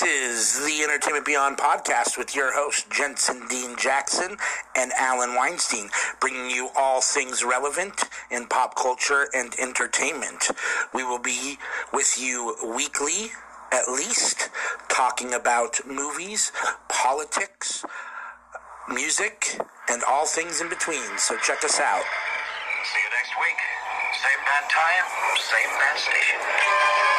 This is the Entertainment Beyond podcast with your host, Jensen Dean Jackson and Alan Weinstein, bringing you all things relevant in pop culture and entertainment. We will be with you weekly, at least, talking about movies, politics, music, and all things in between. So check us out. See you next week. Same bad time, same bad station.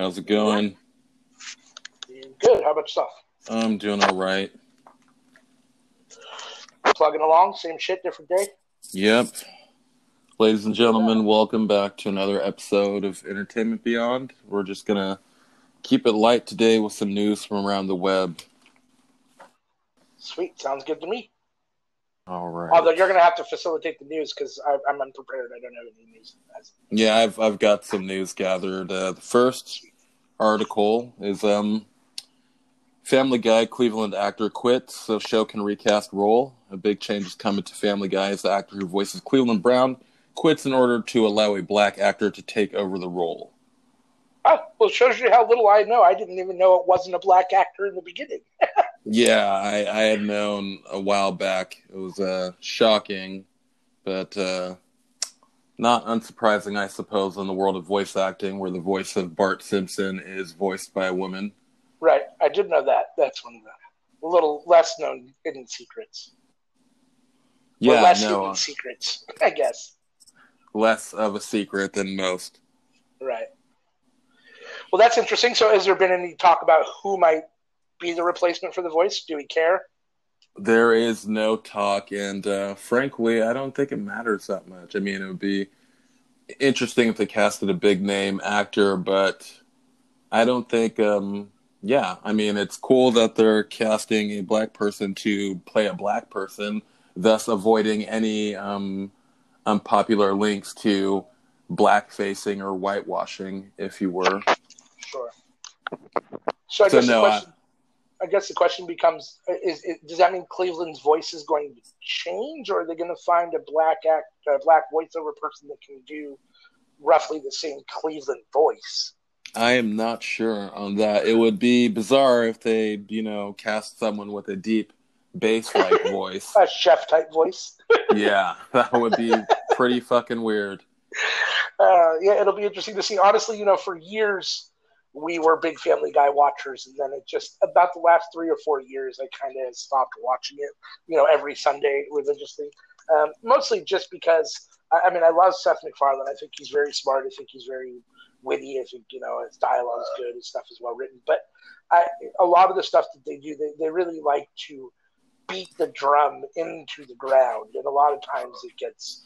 How's it going? Good. How about yourself? I'm doing all right. Plugging along, same shit, different day. Yep. Ladies and gentlemen, welcome back to another episode of Entertainment Beyond. We're just going to keep it light today with some news from around the web. Sweet. Sounds good to me. All right. Although you're going to have to facilitate the news because I'm unprepared. I don't have any news. Yeah, I've I've got some news gathered. Uh, the first article is um, Family Guy Cleveland actor quits so show can recast role. A big change is coming to Family Guy as the actor who voices Cleveland Brown quits in order to allow a black actor to take over the role. Oh, well, it shows you how little I know. I didn't even know it wasn't a black actor in the beginning. yeah, I, I had known a while back. It was uh, shocking, but uh, not unsurprising, I suppose, in the world of voice acting, where the voice of Bart Simpson is voiced by a woman. Right, I did know that. That's one of the little less known hidden secrets. Yeah, or less no, hidden uh, secrets, I guess. less of a secret than most. Right. Well, that's interesting. So, has there been any talk about who might be the replacement for the voice? Do we care? There is no talk, and uh, frankly, I don't think it matters that much. I mean, it would be interesting if they casted a big name actor, but I don't think. Um, yeah, I mean, it's cool that they're casting a black person to play a black person, thus avoiding any um, unpopular links to black facing or whitewashing, if you were. Sure. So, I So, guess no, question, I guess the question becomes: is, is does that mean Cleveland's voice is going to change, or are they going to find a black act, a black voiceover person that can do roughly the same Cleveland voice? I am not sure on that. It would be bizarre if they, you know, cast someone with a deep bass-like voice. A chef type voice. Yeah, that would be pretty fucking weird. Uh, yeah, it'll be interesting to see. Honestly, you know, for years we were big Family Guy watchers, and then it just about the last three or four years, I kind of stopped watching it. You know, every Sunday religiously, um, mostly just because. I, I mean, I love Seth MacFarlane. I think he's very smart. I think he's very witty. I think you know his dialogue is good. His stuff is well written. But I, a lot of the stuff that they do, they, they really like to beat the drum into the ground, and a lot of times it gets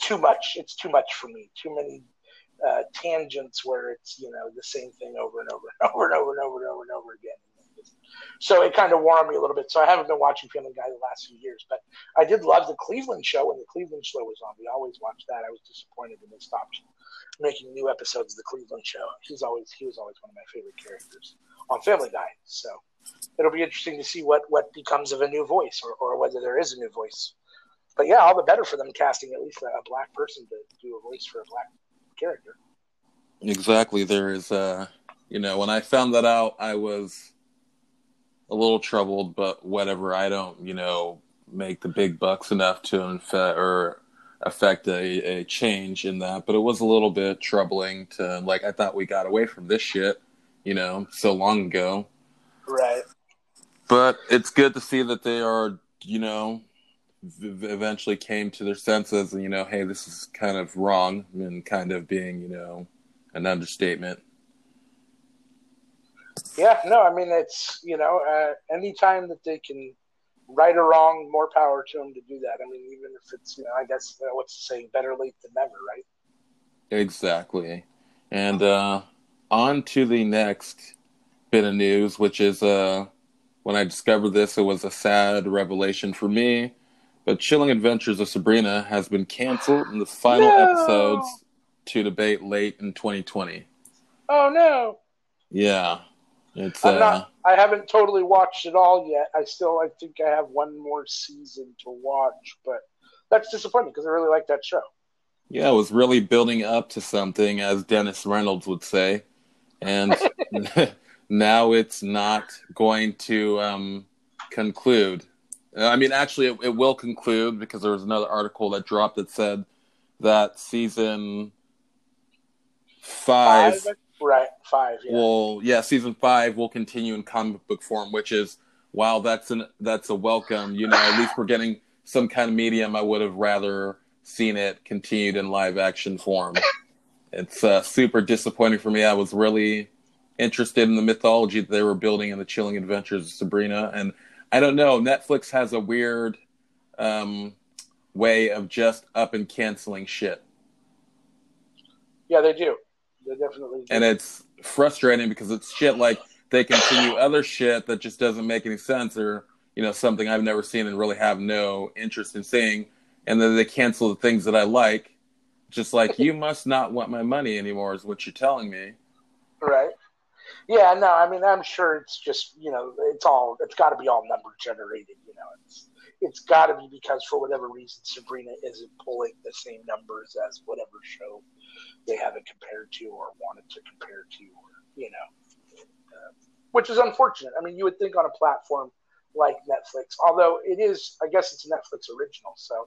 too much. It's too much for me. Too many uh, tangents where it's you know the same thing over and over and over and over and over and over and over again. So it kind of wore me a little bit. So I haven't been watching Family Guy the last few years, but I did love the Cleveland show when the Cleveland show was on. We always watched that. I was disappointed when they stopped making new episodes of the Cleveland show. He's always he was always one of my favorite characters on Family Guy. So it'll be interesting to see what what becomes of a new voice or, or whether there is a new voice. But yeah, all the better for them casting at least a, a black person to do a voice for a black character. Exactly. There is, uh, you know, when I found that out, I was a little troubled, but whatever. I don't, you know, make the big bucks enough to infe- or affect a, a change in that. But it was a little bit troubling to, like, I thought we got away from this shit, you know, so long ago. Right. But it's good to see that they are, you know, eventually came to their senses and, you know, hey, this is kind of wrong and kind of being, you know, an understatement. Yeah, no, I mean it's you know uh, anytime that they can right or wrong, more power to them to do that. I mean, even if it's you know, I guess uh, what's the saying, better late than never, right? Exactly. And uh, on to the next bit of news, which is uh, when I discovered this, it was a sad revelation for me. But Chilling Adventures of Sabrina has been canceled, and the final No! episodes to debate late in 2020. Oh no, Yeah, it's I'm uh, not. I haven't totally watched it all yet. I still, I think I have one more season to watch, but that's disappointing because I really like that show. Yeah, it was really building up to something, as Dennis Reynolds would say, and now it's not going to um, conclude. I mean, actually, it, it, will conclude because there was another article that dropped that said that season five, five right, five, yeah. will yeah, season five will continue in comic book form, which is wow. that's an that's a welcome. You know, at least we're getting some kind of medium. I would have rather seen it continued in live action form. it's uh, super disappointing for me. I was really interested in the mythology that they were building in the chilling adventures of Sabrina, and I don't know. Netflix has a weird um, way of just up and canceling shit. Yeah, they do. They definitely do. And it's frustrating because it's shit like they continue other shit that just doesn't make any sense or you know something I've never seen and really have no interest in seeing, and then they cancel the things that I like. Just like you must not want my money anymore is what you're telling me. Right. Yeah, no, I mean, I'm sure it's just you know, it's all it's got to be all number generated. You know, it's it's got to be because for whatever reason, Sabrina isn't pulling the same numbers as whatever show they have it compared to or wanted to compare to, or, you know, uh, which is unfortunate. I mean, you would think on a platform like Netflix, although it is, I guess it's Netflix original, so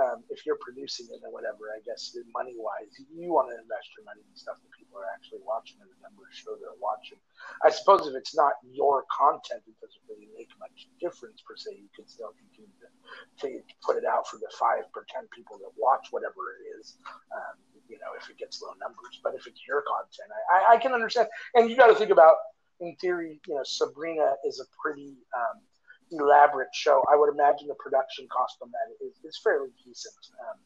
um, if you're producing it or whatever, I guess money wise, you want to invest your money in stuff that are actually watching and the number of show they're watching. I suppose if it's not your content, it doesn't really make much difference per se. You can still continue to, to put it out for the five or ten people that watch whatever it is. Um, you know, if it gets low numbers, but if it's your content, I, I can understand. And you got to think about, in theory, you know, Sabrina is a pretty um, elaborate show, I would imagine the production cost on that is, is fairly decent. Um,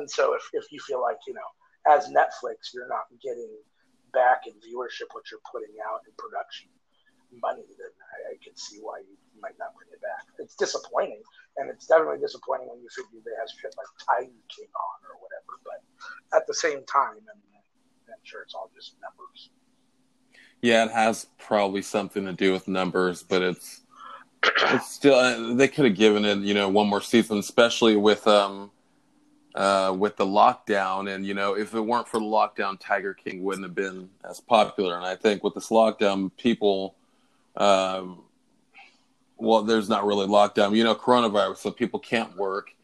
and so if, if you feel like, you know, as Netflix, you're not getting back in viewership what you're putting out in production money, then I, I can see why you might not bring it back. It's disappointing, and it's definitely disappointing when you figure they have shit like Tiger King on or whatever. But at the same time, I mean, I'm sure it's all just numbers. Yeah, it has probably something to do with numbers, but it's it's still they could have given it you know one more season, especially with um uh with the lockdown. And you know if it weren't for the lockdown, Tiger King wouldn't have been as popular. And I think with this lockdown, people. Um, well, there's not really lockdown, you know, coronavirus, so people can't work,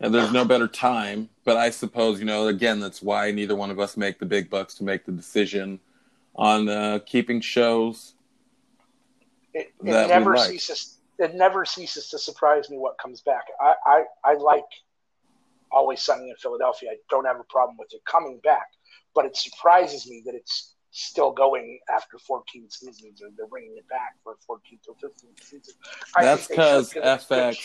and there's no better time. But I suppose, you know, again, that's why neither one of us make the big bucks to make the decision on uh, keeping shows. It, it never like. ceases it never ceases to surprise me what comes back. I, I, I like Always Sunny in Philadelphia. I don't have a problem with it coming back, but it surprises me that it's still going after 14 seasons or they're bringing it back for 14th or 15th season. I That's because FX,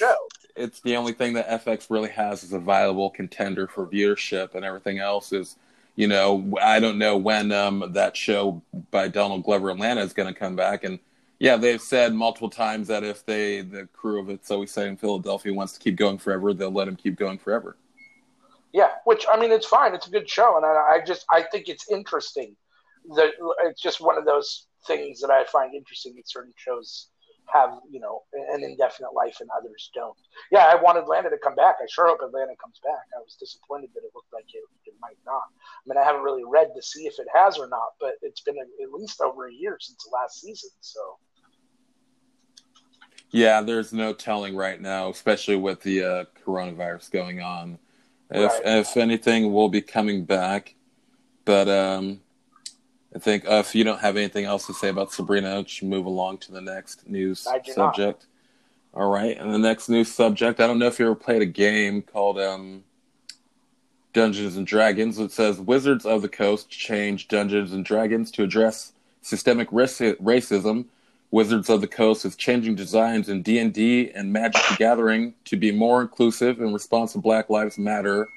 it's the only thing that FX really has as a viable contender for viewership and everything else is, you know, I don't know when um, that show by Donald Glover Atlanta is going to come back and – yeah, they've said multiple times that if they, the crew of It's Always Sunny in Philadelphia, wants to keep going forever, they'll let him keep going forever. Yeah, which I mean, it's fine. It's a good show, and I, I just I think it's interesting that it's just one of those things that I find interesting that certain shows have you know an indefinite life and others don't. Yeah, I want Atlanta to come back. I sure hope Atlanta comes back. I was disappointed that it looked like it, it might not. I mean, I haven't really read to see if it has or not, but it's been a, at least over a year since the last season. So. Yeah, there's no telling right now, especially with the uh, coronavirus going on. If right. if anything, we'll be coming back, but um, I think uh, if you don't have anything else to say about Sabrina, we should move along to the next news subject. Not. All right, and the next news subject. I don't know if you ever played a game called um, Dungeons and Dragons. It says Wizards of the Coast changed Dungeons and Dragons to address systemic racism. Wizards of the Coast is changing designs in D and D and Magic: The Gathering to be more inclusive in response to Black Lives Matter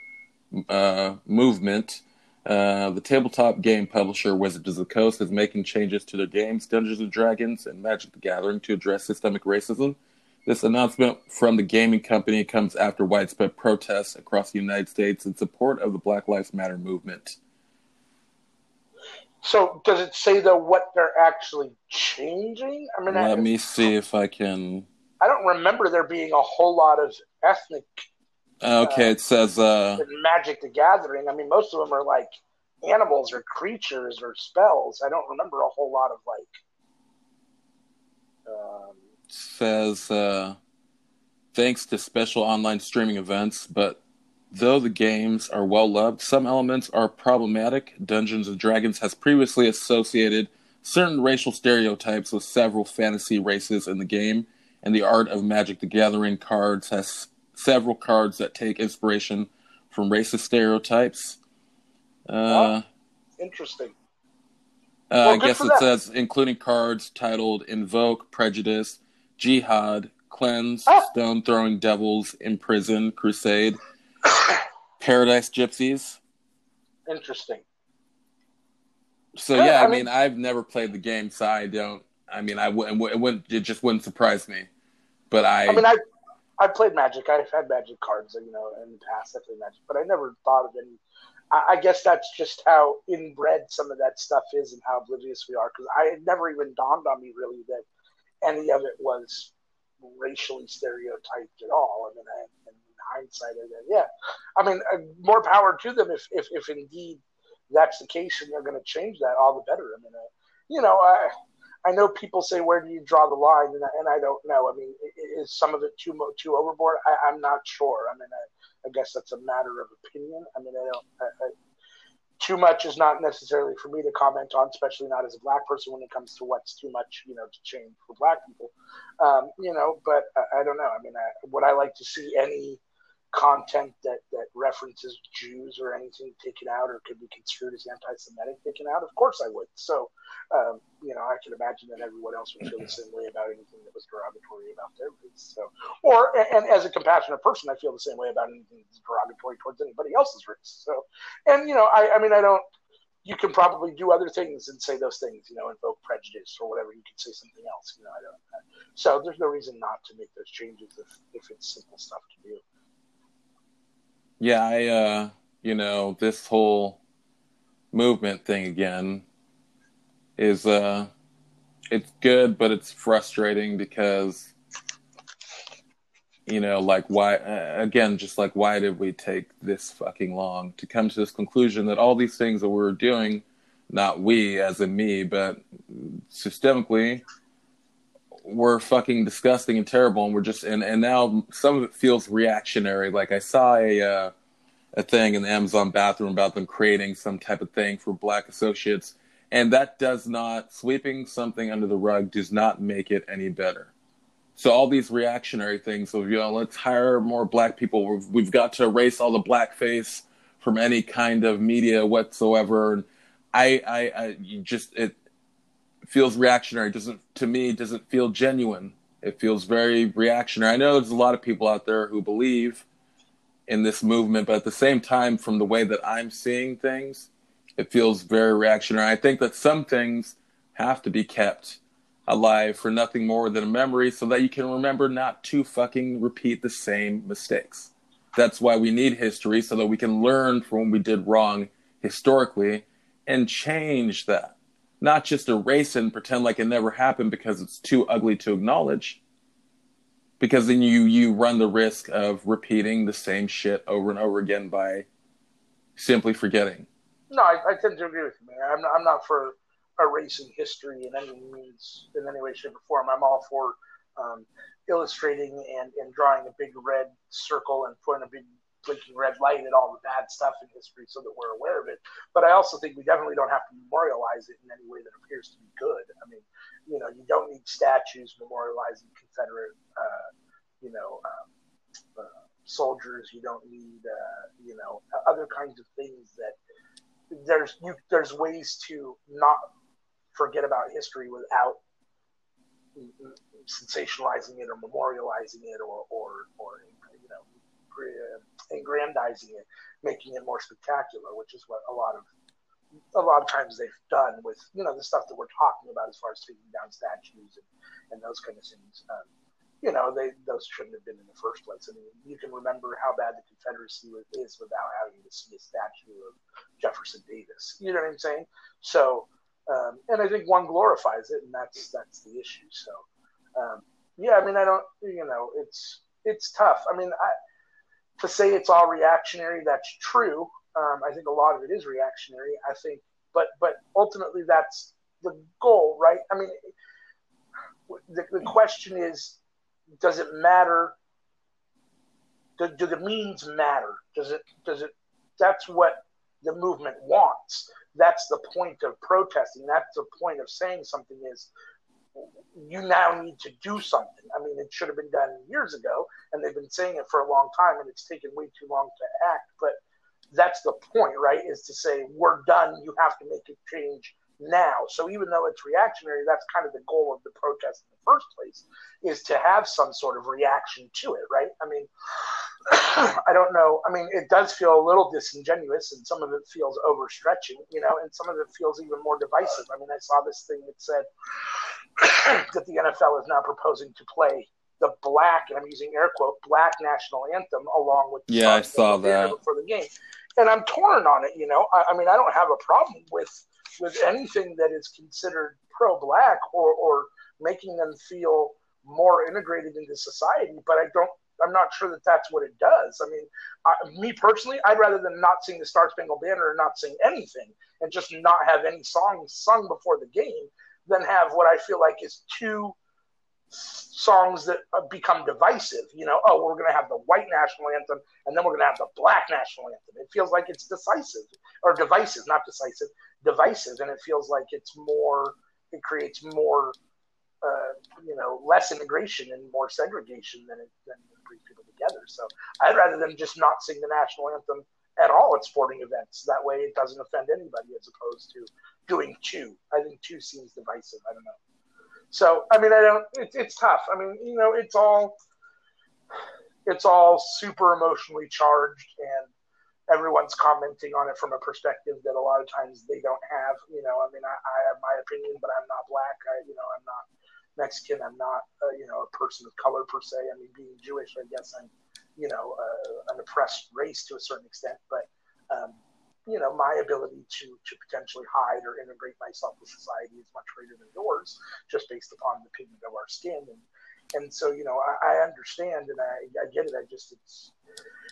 uh, movement. Uh, the tabletop game publisher Wizards of the Coast is making changes to their games Dungeons and Dragons and Magic the Gathering to address systemic racism. This announcement from the gaming company comes after widespread protests across the United States in support of the Black Lives Matter movement. So, does it say though what they're actually changing? I mean, let I, me see if I can. I don't remember there being a whole lot of ethnic Okay, Uh, it says uh, Magic the Gathering. I mean, most of them are like animals or creatures or spells. I don't remember a whole lot of like. Um, says uh, thanks to special online streaming events, but though the games are well loved, some elements are problematic. Dungeons and Dragons has previously associated certain racial stereotypes with several fantasy races in the game, and the art of Magic the Gathering cards has several cards that take inspiration from racist stereotypes. Uh, interesting. uh, Well, I guess it them. says including cards titled Invoke, Prejudice, Jihad, Cleanse, Ah. Stone Throwing Devils, Imprison, Crusade, Pradesh Gypsies. Interesting. So Good, yeah, I, I mean, mean- I've never played the game, so I don't. I mean, I wouldn't. It wouldn't. It just wouldn't surprise me. But I, I mean, I I played Magic. I've had Magic cards, you know, in the past. I played Magic, but I never thought of any. I, I guess that's just how inbred some of that stuff is, and how oblivious we are. Because I it never even dawned on me really that any of it was racially stereotyped at all. I mean, I, in hindsight, I, yeah. I mean, uh, more power to them if if, if indeed that's the case, and they're going to change that, all the better. I mean, uh, you know, I. I know people say, "Where do you draw the line?" And I, and I don't know. I mean, is some of it too mo- too overboard? I, I'm not sure. I mean, I, I guess that's a matter of opinion. I mean, I don't. I, too much is not necessarily for me to comment on, especially not as a black person when it comes to what's too much, you know, to change for black people. Um, you know, but I, I don't know. I mean, I, would I like to see any content that that references Jews or anything taken out or could be construed as anti-Semitic taken out? Of course, I would. So, um, you know, I can imagine that everyone else would feel the same way about anything that was derogatory about their race. So, or and as a compassionate person, I feel the same way about anything that's derogatory towards anybody else's race. So, and you know, I, I mean, I don't. You can probably do other things and say those things, you know, invoke prejudice or whatever. You could say something else, you know. I don't. So there's no reason not to make those changes if if it's simple stuff to do. Yeah, I, uh, you know, this whole movement thing again is, uh, it's good, but it's frustrating because, you know, like why, uh, again, just like why did we take this fucking long to come to this conclusion that all these things that we're doing, not we as in me, but systemically, were fucking disgusting and terrible, and we're just and and now some of it feels reactionary. Like I saw a uh, a thing in the Amazon bathroom about them creating some type of thing for black associates, and that does not sweeping something under the rug does not make it any better. So all these reactionary things of you know let's hire more black people. We've, we've got to erase all the blackface from any kind of media whatsoever. And I I, I just it feels reactionary. Doesn't to me doesn't feel genuine. It feels very reactionary. I know there's a lot of people out there who believe in this movement, but at the same time, from the way that I'm seeing things, it feels very reactionary. I think that some things have to be kept alive for nothing more than a memory so that you can remember not to fucking repeat the same mistakes. That's why we need history so that we can learn from what we did wrong historically and change that. Not just erase it and pretend like it never happened because it's too ugly to acknowledge. Because then you you run the risk of repeating the same shit over and over again by simply forgetting. No, I, I tend to agree with you, man. I'm not, I'm not for erasing history in any means, in any way, shape, or form. I'm all for um, illustrating and, and drawing a big red circle and putting a big blinking red light at all the bad stuff in history so that we're aware of it. But I also think we definitely don't have to memorialize it in any way that appears to be good. I mean, you know, you don't need statues memorializing Confederate, uh, you know, um, uh, soldiers. You don't need, uh, you know, other kinds of things that there's you, there's ways to not forget about history without sensationalizing it or memorializing it or or, or you know aggrandizing it, making it more spectacular, which is what a lot of a lot of times they've done with you know the stuff that we're talking about as far as taking down statues and, and those kind of things. Um, you know, they those shouldn't have been in the first place. I mean, you can remember how bad the Confederacy is without having to see a statue of Jefferson Davis. You know what I'm saying? So, um, and I think one glorifies it, and that's that's the issue. So, um, yeah, I mean, I don't, you know, it's it's tough. I mean, I to say it's all reactionary, that's true. Um, I think a lot of it is reactionary. I think, but but ultimately that's the goal, right? I mean, the, the question is, does it matter? Do, do the means matter? Does it does it? That's what the movement wants. That's the point of protesting. That's the point of saying something is you now need to do something. I mean, it should have been done years ago, and they've been saying it for a long time, and it's taken way too long to act. But that's the point, right? Is to say we're done. You have to make a change now. So even though it's reactionary, that's kind of the goal of the protest in the first place, is to have some sort of reaction to it, right? I mean, I don't know. I mean, it does feel a little disingenuous, and some of it feels overstretching, you know, and some of it feels even more divisive. I mean, I saw this thing that said that the NFL is now proposing to play the black, and I'm using air quote, black national anthem along with yeah, I saw that for the game, and I'm torn on it. You know, I, I mean, I don't have a problem with with anything that is considered pro-black or or making them feel more integrated into society, but I don't. I'm not sure that that's what it does. I mean, I, me personally, I'd rather than not sing the Star Spangled Banner and not sing anything and just not have any songs sung before the game than have what I feel like is two songs that become divisive. You know, oh, we're going to have the white national anthem and then we're going to have the black national anthem. It feels like it's decisive or divisive, not decisive, divisive, and it feels like it's more. It creates more, uh, you know, less integration and more segregation than it than it brings people together. So I'd rather them just not sing the national anthem at all at sporting events. That way, it doesn't offend anybody, as opposed to doing two. I think two seems divisive. I don't know. So I mean, I don't. It, it's tough. I mean, you know, it's all it's all super emotionally charged, and everyone's commenting on it from a perspective that a lot of times they don't have. You know, I mean, I, I have my opinion, but I'm not black. I, you know, I'm not Mexican. I'm not, uh, you know, a person of color per se. I mean, being Jewish, I guess I'm, you know, uh, an oppressed race to a certain extent. But um, you know, my ability to to potentially hide or integrate myself with society is much greater than yours, just based upon the pigment of our skin. And and so, you know, I, I understand and I, I get it. I just it's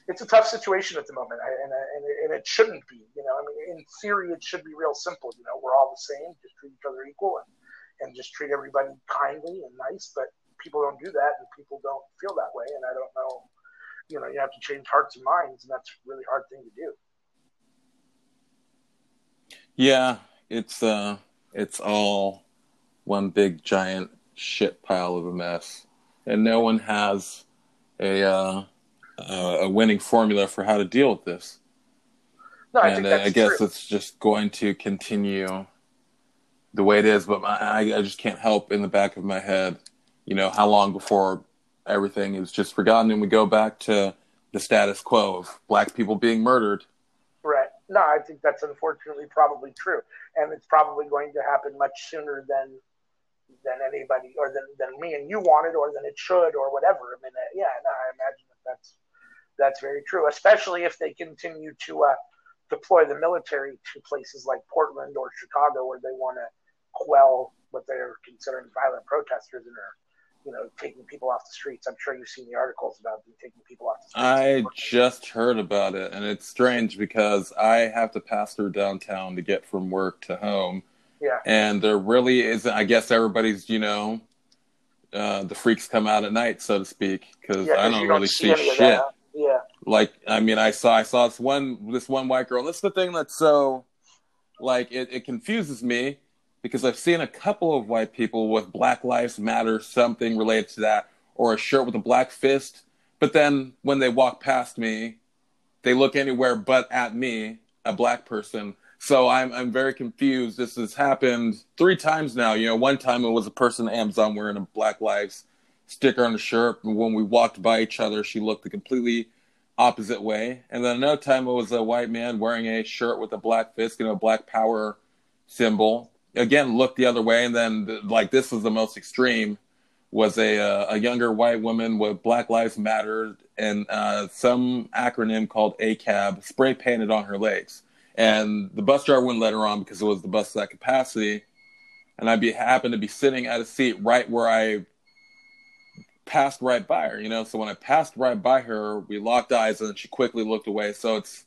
it's a tough situation at the moment, I, and and and it shouldn't be. You know, I mean, in theory, it should be real simple. You know, we're all the same, just treat each other equal, and and just treat everybody kindly and nice. But people don't do that, and people don't feel that way. And I don't know. You know, you have to change hearts and minds, and that's a really hard thing to do. Yeah, it's uh, it's all one big giant shit pile of a mess, and no one has a uh, a winning formula for how to deal with this. No, I, and uh, I guess true. it's just going to continue the way it is. But my, I, I just can't help in the back of my head, you know, how long before everything is just forgotten and we go back to the status quo of black people being murdered Right. no, I think that's unfortunately probably true, and it's probably going to happen much sooner than than anybody or than, than me and you wanted or than it should or whatever. I mean, uh, yeah, no, I imagine that that's that's very true, especially if they continue to uh, deploy the military to places like Portland or Chicago where they want to quell what they're considering violent protesters and are you know, taking people off the streets. I'm sure you've seen the articles about them taking people off the streets. I just heard about it, and it's strange because I have to pass through downtown to get from work to home. Yeah. And there really isn't, I guess everybody's, you know, uh, the freaks come out at night, so to speak, because yeah, I don't, don't really see, see shit. Yeah. Like, I mean, I saw, I saw this one, this one white girl. and That's the thing that's so, like, it, it confuses me because I've seen a couple of white people with Black Lives Matter, something related to that, or a shirt with a black fist. But then when they walk past me, they look anywhere but at me, a black person. So I'm I'm very confused. This has happened three times now. You know, one time it was a person at Amazon wearing a Black Lives sticker on a shirt. And when we walked by each other, she looked the completely opposite way. And then another time it was a white man wearing a shirt with a black fist, you know, black power symbol again looked the other way, and then like this was the most extreme was a uh, a younger white woman with Black Lives Matter and uh, some acronym called ACAB spray painted on her legs, and the bus driver wouldn't let her on because it was the bus that capacity, and I be happened to be sitting at a seat right where I passed right by her, you know. So when I passed right by her, we locked eyes, and she quickly looked away. So it's,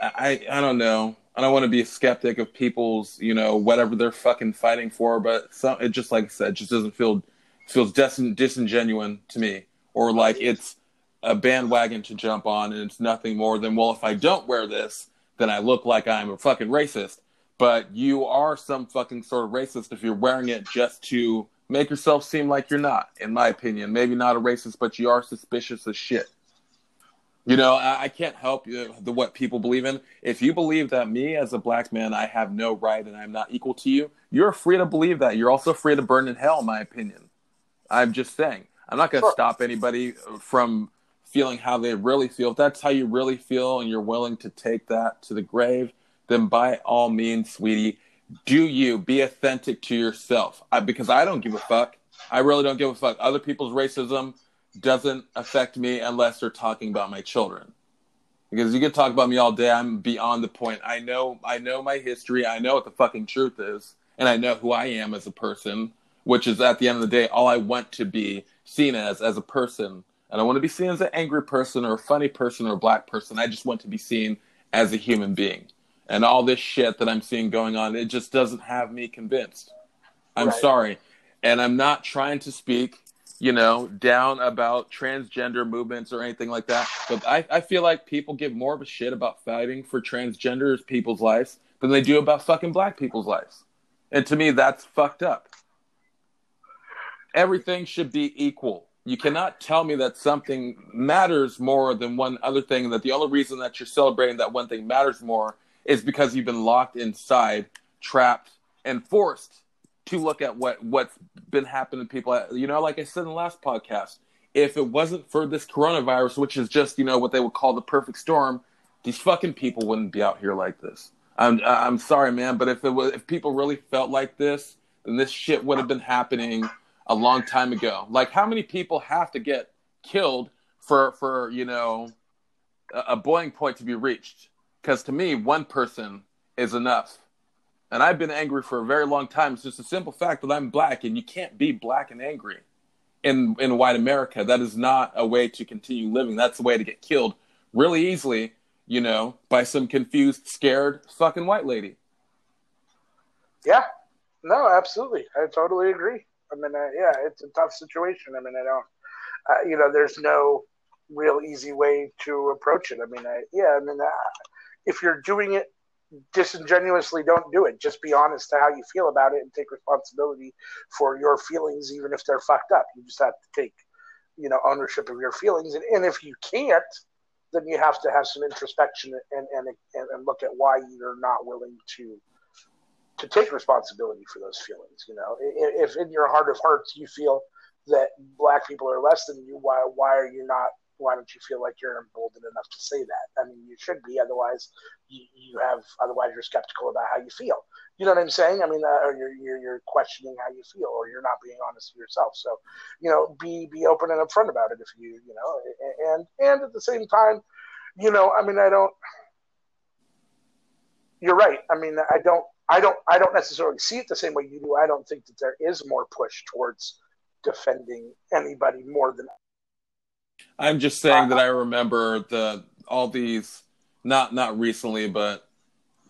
I, I don't know. I don't want to be a skeptic of people's, you know, whatever they're fucking fighting for, but some, it just like I said, just doesn't feel feels dis- disingenuous to me, or like it's a bandwagon to jump on, and it's nothing more than, well, if I don't wear this, then I look like I'm a fucking racist. But you are some fucking sort of racist if you're wearing it just to make yourself seem like you're not, in my opinion. Maybe not a racist, but you are suspicious as shit. You know, I, I can't help you, the what people believe in. If you believe that me as a black man, I have no right and I'm not equal to you, you're free to believe that. You're also free to burn in hell, in my opinion. I'm just saying. I'm not going to sure. stop anybody from feeling how they really feel. If that's how you really feel and you're willing to take that to the grave, then by all means, sweetie, do you be authentic to yourself? I, because I don't give a fuck. I really don't give a fuck. Other people's racism doesn't affect me unless they're talking about my children. Because you can talk about me all day, I'm beyond the point. I know I know my history, I know what the fucking truth is, and I know who I am as a person, which is at the end of the day all I want to be seen as as a person. And I don't want to be seen as an angry person or a funny person or a black person. I just want to be seen as a human being. And all this shit that I'm seeing going on, it just doesn't have me convinced. I'm right. sorry. And I'm not trying to speak, you know, down about transgender movements or anything like that. But I, I feel like people give more of a shit about fighting for transgender people's lives than they do about fucking black people's lives. And to me, that's fucked up. Everything should be equal you cannot tell me that something matters more than one other thing and that the only reason that you're celebrating that one thing matters more is because you've been locked inside trapped and forced to look at what what's been happening to people you know like i said in the last podcast if it wasn't for this coronavirus which is just you know what they would call the perfect storm these fucking people wouldn't be out here like this i'm i'm sorry man but if it was if people really felt like this then this shit would have been happening a long time ago. Like how many people have to get killed for for you know a, a boiling point to be reached? Because to me, one person is enough. And I've been angry for a very long time. It's just a simple fact that I'm black, and you can't be black and angry in in white America. That is not a way to continue living. That's a way to get killed really easily, you know, by some confused, scared fucking white lady. Yeah, no, absolutely, I totally agree. I mean, uh, yeah, it's a tough situation. I mean, I don't, uh, you know, there's no real easy way to approach it. I mean, I, yeah, I mean, uh, if you're doing it disingenuously, don't do it. Just be honest to how you feel about it and take responsibility for your feelings, even if they're fucked up. You just have to take, you know, ownership of your feelings. And, and if you can't, then you have to have some introspection and, and, and look at why you're not willing to to take responsibility for those feelings. You know, if in your heart of hearts you feel that black people are less than you, why why are you not? Why don't you feel like you're emboldened enough to say that? I mean, you should be. Otherwise, you, you have. Otherwise, you're skeptical about how you feel. You know what I'm saying? I mean, uh, or you're, you're you're questioning how you feel, or you're not being honest with yourself. So, you know, be be open and upfront about it if you you know, and and at the same time, you know, I mean, I don't. You're right. I mean, I don't I don't I don't necessarily see it the same way you do. I don't think that there is more push towards defending anybody more than I'm just saying that I remember the all these not not recently but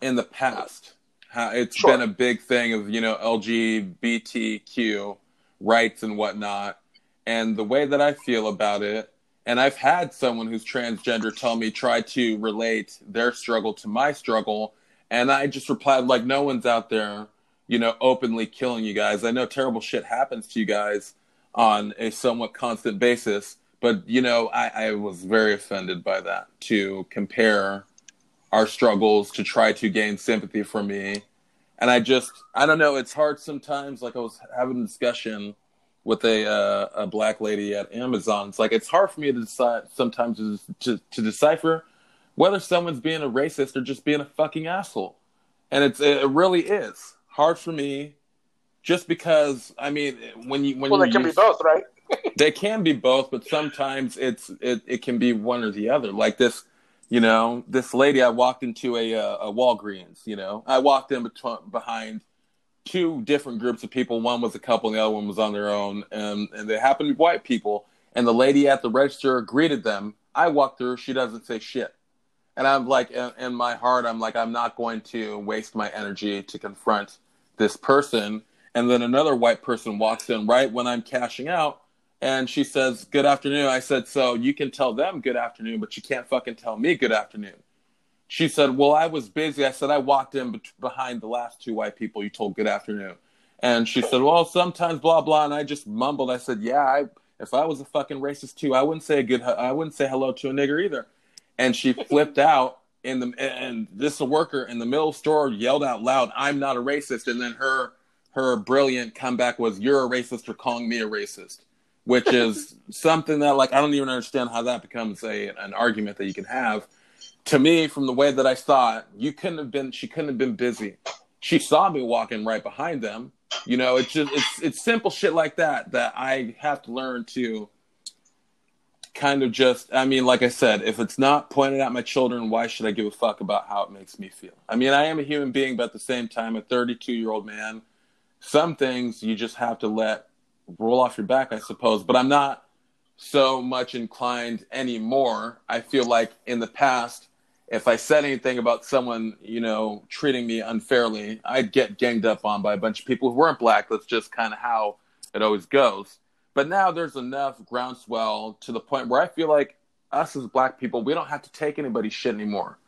in the past how it's sure. been a big thing of you know LGBTQ rights and whatnot and the way that I feel about it and I've had someone who's transgender tell me try to relate their struggle to my struggle and I just replied, like, no one's out there, you know, openly killing you guys. I know terrible shit happens to you guys on a somewhat constant basis, but, you know, I, I was very offended by that to compare our struggles to try to gain sympathy from me. And I just, I don't know, it's hard sometimes. Like, I was having a discussion with a uh, a black lady at Amazon. It's like it's hard for me to decide sometimes to, to, to decipher whether someone's being a racist or just being a fucking asshole. And it's it really is hard for me just because I mean when you when you well, they can use, be both, right? They can be both, but sometimes it's it, it can be one or the other. Like this, you know, this lady I walked into a uh, a Walgreens, you know. I walked in between, behind two different groups of people. One was a couple, and the other one was on their own, and and they happened to be white people. And the lady at the register greeted them. I walked through. She doesn't say shit. And I'm like, in, in my heart, I'm like, I'm not going to waste my energy to confront this person. And then another white person walks in right when I'm cashing out, and she says, "Good afternoon." I said, "So you can tell them good afternoon, but you can't fucking tell me good afternoon." She said, Well, I was busy. I said, I walked in be- behind the last two white people you told good afternoon. And she said, Well, sometimes blah, blah. And I just mumbled. I said, Yeah, I, if I was a fucking racist too, I wouldn't say a good, I wouldn't say hello to a nigger either. And she flipped out in the, and this worker in the middle of the store yelled out loud, I'm not a racist. And then her, her brilliant comeback was, You're a racist for calling me a racist, which is something that, like, I don't even understand how that becomes a, an argument that you can have to me, from the way that I saw it, you couldn't have been. She couldn't have been busy. She saw me walking right behind them. You know, it's just it's it's simple shit like that that I have to learn to kind of just. I mean, like I said, if it's not pointed at my children, why should I give a fuck about how it makes me feel? I mean, I am a human being, but at the same time, a 32 year old man. Some things you just have to let roll off your back, I suppose. But I'm not so much inclined anymore. I feel like in the past, if I said anything about someone, you know, treating me unfairly, I'd get ganged up on by a bunch of people who weren't black. That's just kind of how it always goes. But now there's enough groundswell to the point where I feel like us as black people, we don't have to take anybody's shit anymore.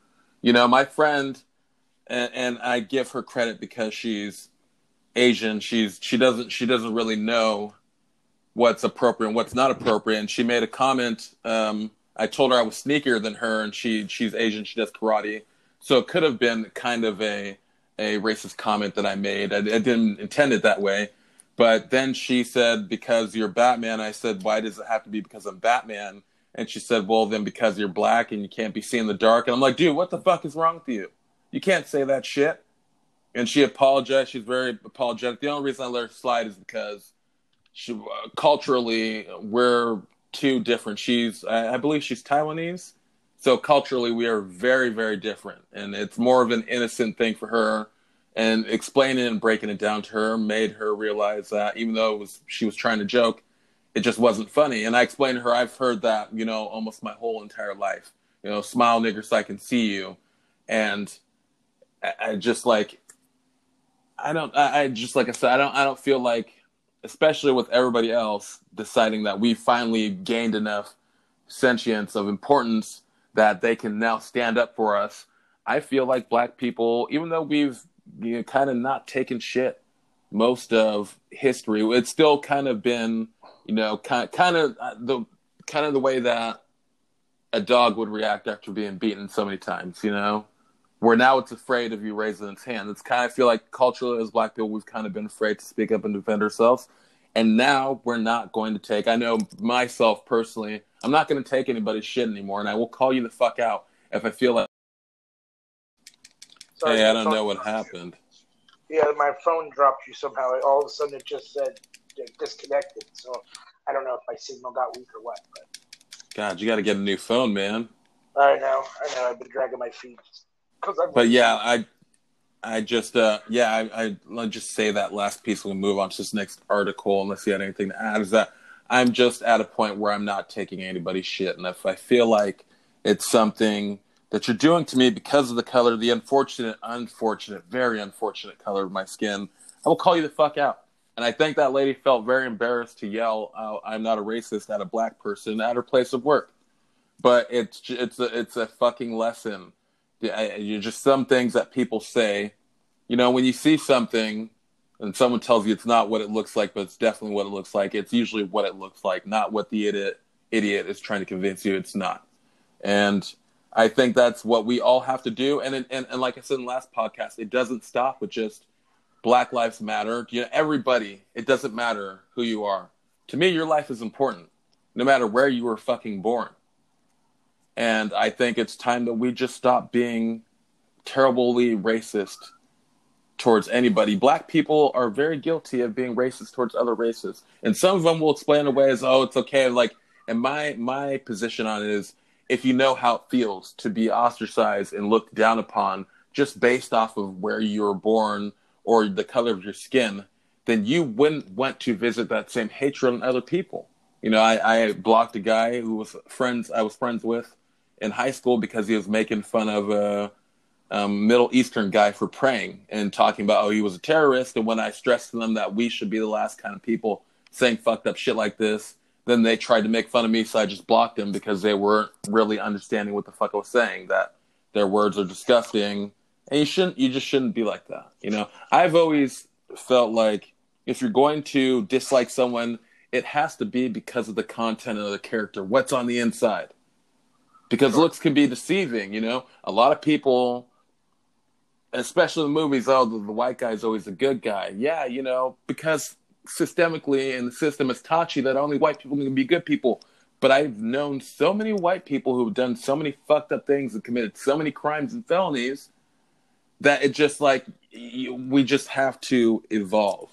You know, my friend, and, and I give her credit because she's Asian. She's she doesn't she doesn't really know what's appropriate and what's not appropriate. And she made a comment. Um, I told her I was sneakier than her, and she she's Asian. She does karate, so it could have been kind of a a racist comment that I made. I, I didn't intend it that way, but then she said, "Because you're Batman." I said, "Why does it have to be because I'm Batman?" And she said, "Well, then because you're black and you can't be seen in the dark." And I'm like, "Dude, what the fuck is wrong with you? You can't say that shit." And she apologized. She's very apologetic. The only reason I let her slide is because she, uh, culturally we're too different. She's, I, I believe, she's Taiwanese, so culturally we are very, very different, and it's more of an innocent thing for her. And explaining and breaking it down to her made her realize that even though it was she was trying to joke, it just wasn't funny. And I explained to her, I've heard that you know almost my whole entire life. You know, smile, nigger, so I can see you, and I just like I don't. I, I, just like I said. I don't. I don't feel like especially with everybody else deciding that we finally gained enough sentience of importance that they can now stand up for us. I feel like black people, even though we've you know, kind of not taken shit most of history, it's still kind of been, you know, kind kind of uh, the kind of the way that a dog would react after being beaten so many times, you know where now it's afraid of you raising its hand. It's kind of feel like culturally as black people we've kind of been afraid to speak up and defend ourselves. And now we're not going to take. I know myself personally, I'm not going to take anybody's shit anymore, and I will call you the fuck out if I feel like. Sorry, hey, I don't know what happened. Yeah, my phone dropped you somehow. All of a sudden, it just said disconnected. So I don't know if my signal got weak or what. But God, you got to get a new phone, man. I know. I know. I've been dragging my feet but yeah, I I just uh yeah, I, I let just say that last piece. We'll move on to this next article unless you had anything to add. Is that I'm just at a point where I'm not taking anybody's shit, and if I feel like it's something that you're doing to me because of the color, the unfortunate, unfortunate, very unfortunate color of my skin, I will call you the fuck out. And I think that lady felt very embarrassed to yell, oh, "I'm not a racist" at a black person at her place of work. But it's it's a it's a fucking lesson you just some things that people say. You know, when you see something and someone tells you it's not what it looks like, but it's definitely what it looks like, it's usually what it looks like, not what the idiot idiot is trying to convince you it's not. And I think that's what we all have to do. And and, and like I said in the last podcast, it doesn't stop with just Black Lives Matter. You know, everybody. It doesn't matter who you are. To me, your life is important, no matter where you were fucking born. And I think it's time that we just stop being terribly racist towards anybody. Black people are very guilty of being racist towards other races. And some of them will explain away as, oh, it's okay. Like, and my my position on it is if you know how it feels to be ostracized and looked down upon just based off of where you were born or the color of your skin, then you wouldn't want to visit that same hatred on other people. You know, I, I blocked a guy who was friends I was friends with in high school because he was making fun of a um, Middle Eastern guy for praying and talking about oh he was a terrorist. And when I stressed to them that we should be the last kind of people saying fucked up shit like this, then they tried to make fun of me, so I just blocked them because they weren't really understanding what the fuck I was saying. That their words are disgusting, and you shouldn't. You just shouldn't be like that. You know, I've always felt like if you're going to dislike someone, it has to be because of the content of the character, what's on the inside. Because looks can be deceiving, you know. A lot of people, especially in the movies, oh, the, the white guy's always a good guy. Yeah, you know, because systemically in the system has taught you that only white people can be good people. But I've known so many white people who've done so many fucked up things and committed so many crimes and felonies that it just like we just have to evolve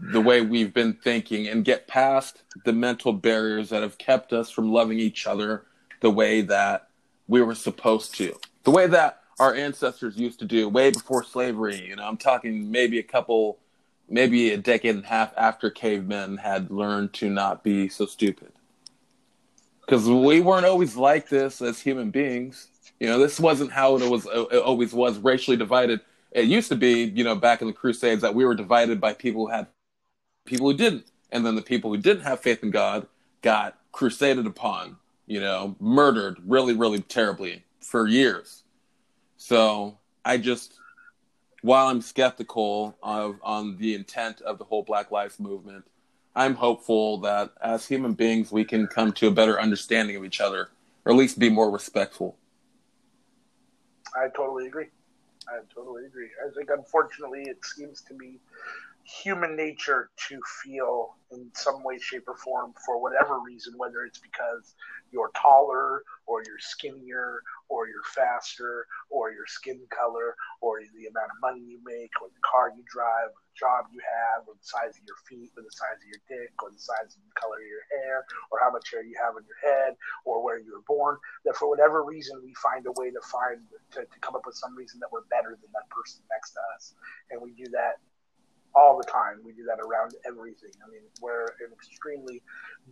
the way we've been thinking and get past the mental barriers that have kept us from loving each other the way that we were supposed to. The way that our ancestors used to do way before slavery. You know, I'm talking maybe a couple, maybe a decade and a half after cavemen had learned to not be so stupid. Because we weren't always like this as human beings. You know, this wasn't how it was. It always was racially divided it used to be, you know, back in the Crusades that we were divided by people who had people who didn't, and then the people who didn't have faith in God got crusaded upon, you know, murdered really, really terribly for years. So I just, while I'm skeptical of on the intent of the whole Black Lives Movement, I'm hopeful that as human beings we can come to a better understanding of each other, or at least be more respectful. I totally agree. I totally agree. I think, unfortunately, it seems to be human nature to feel in some way, shape, or form for whatever reason, whether it's because you're taller or you're skinnier or you're faster or your skin color or the amount of money you make or the car you drive or the job you have or the size of your feet or the size of your dick or the size of the color of your hair or how much hair you have on your head or where you were born that for whatever reason we find a way to find to, to come up with some reason that we're better than that person next to us. And we do that all the time. We do that around everything. I mean, we're an extremely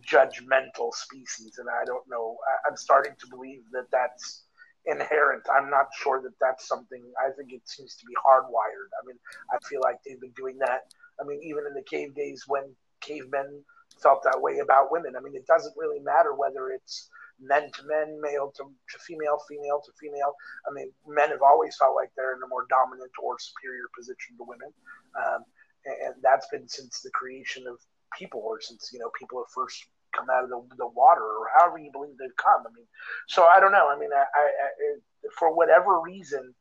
judgmental species, and I don't know. I'm starting to believe that that's inherent. I'm not sure that that's something. I think it seems to be hardwired. I mean, I feel like they've been doing that. I mean, even in the cave days when cavemen felt that way about women. I mean, it doesn't really matter whether it's men to men, male to, to female, female to female. I mean, men have always felt like they're in a more dominant or superior position to women. Um, and that's been since the creation of people, or since you know people have first come out of the, the water, or however you believe they've come. I mean, so I don't know. I mean, I, I, I, for whatever reason,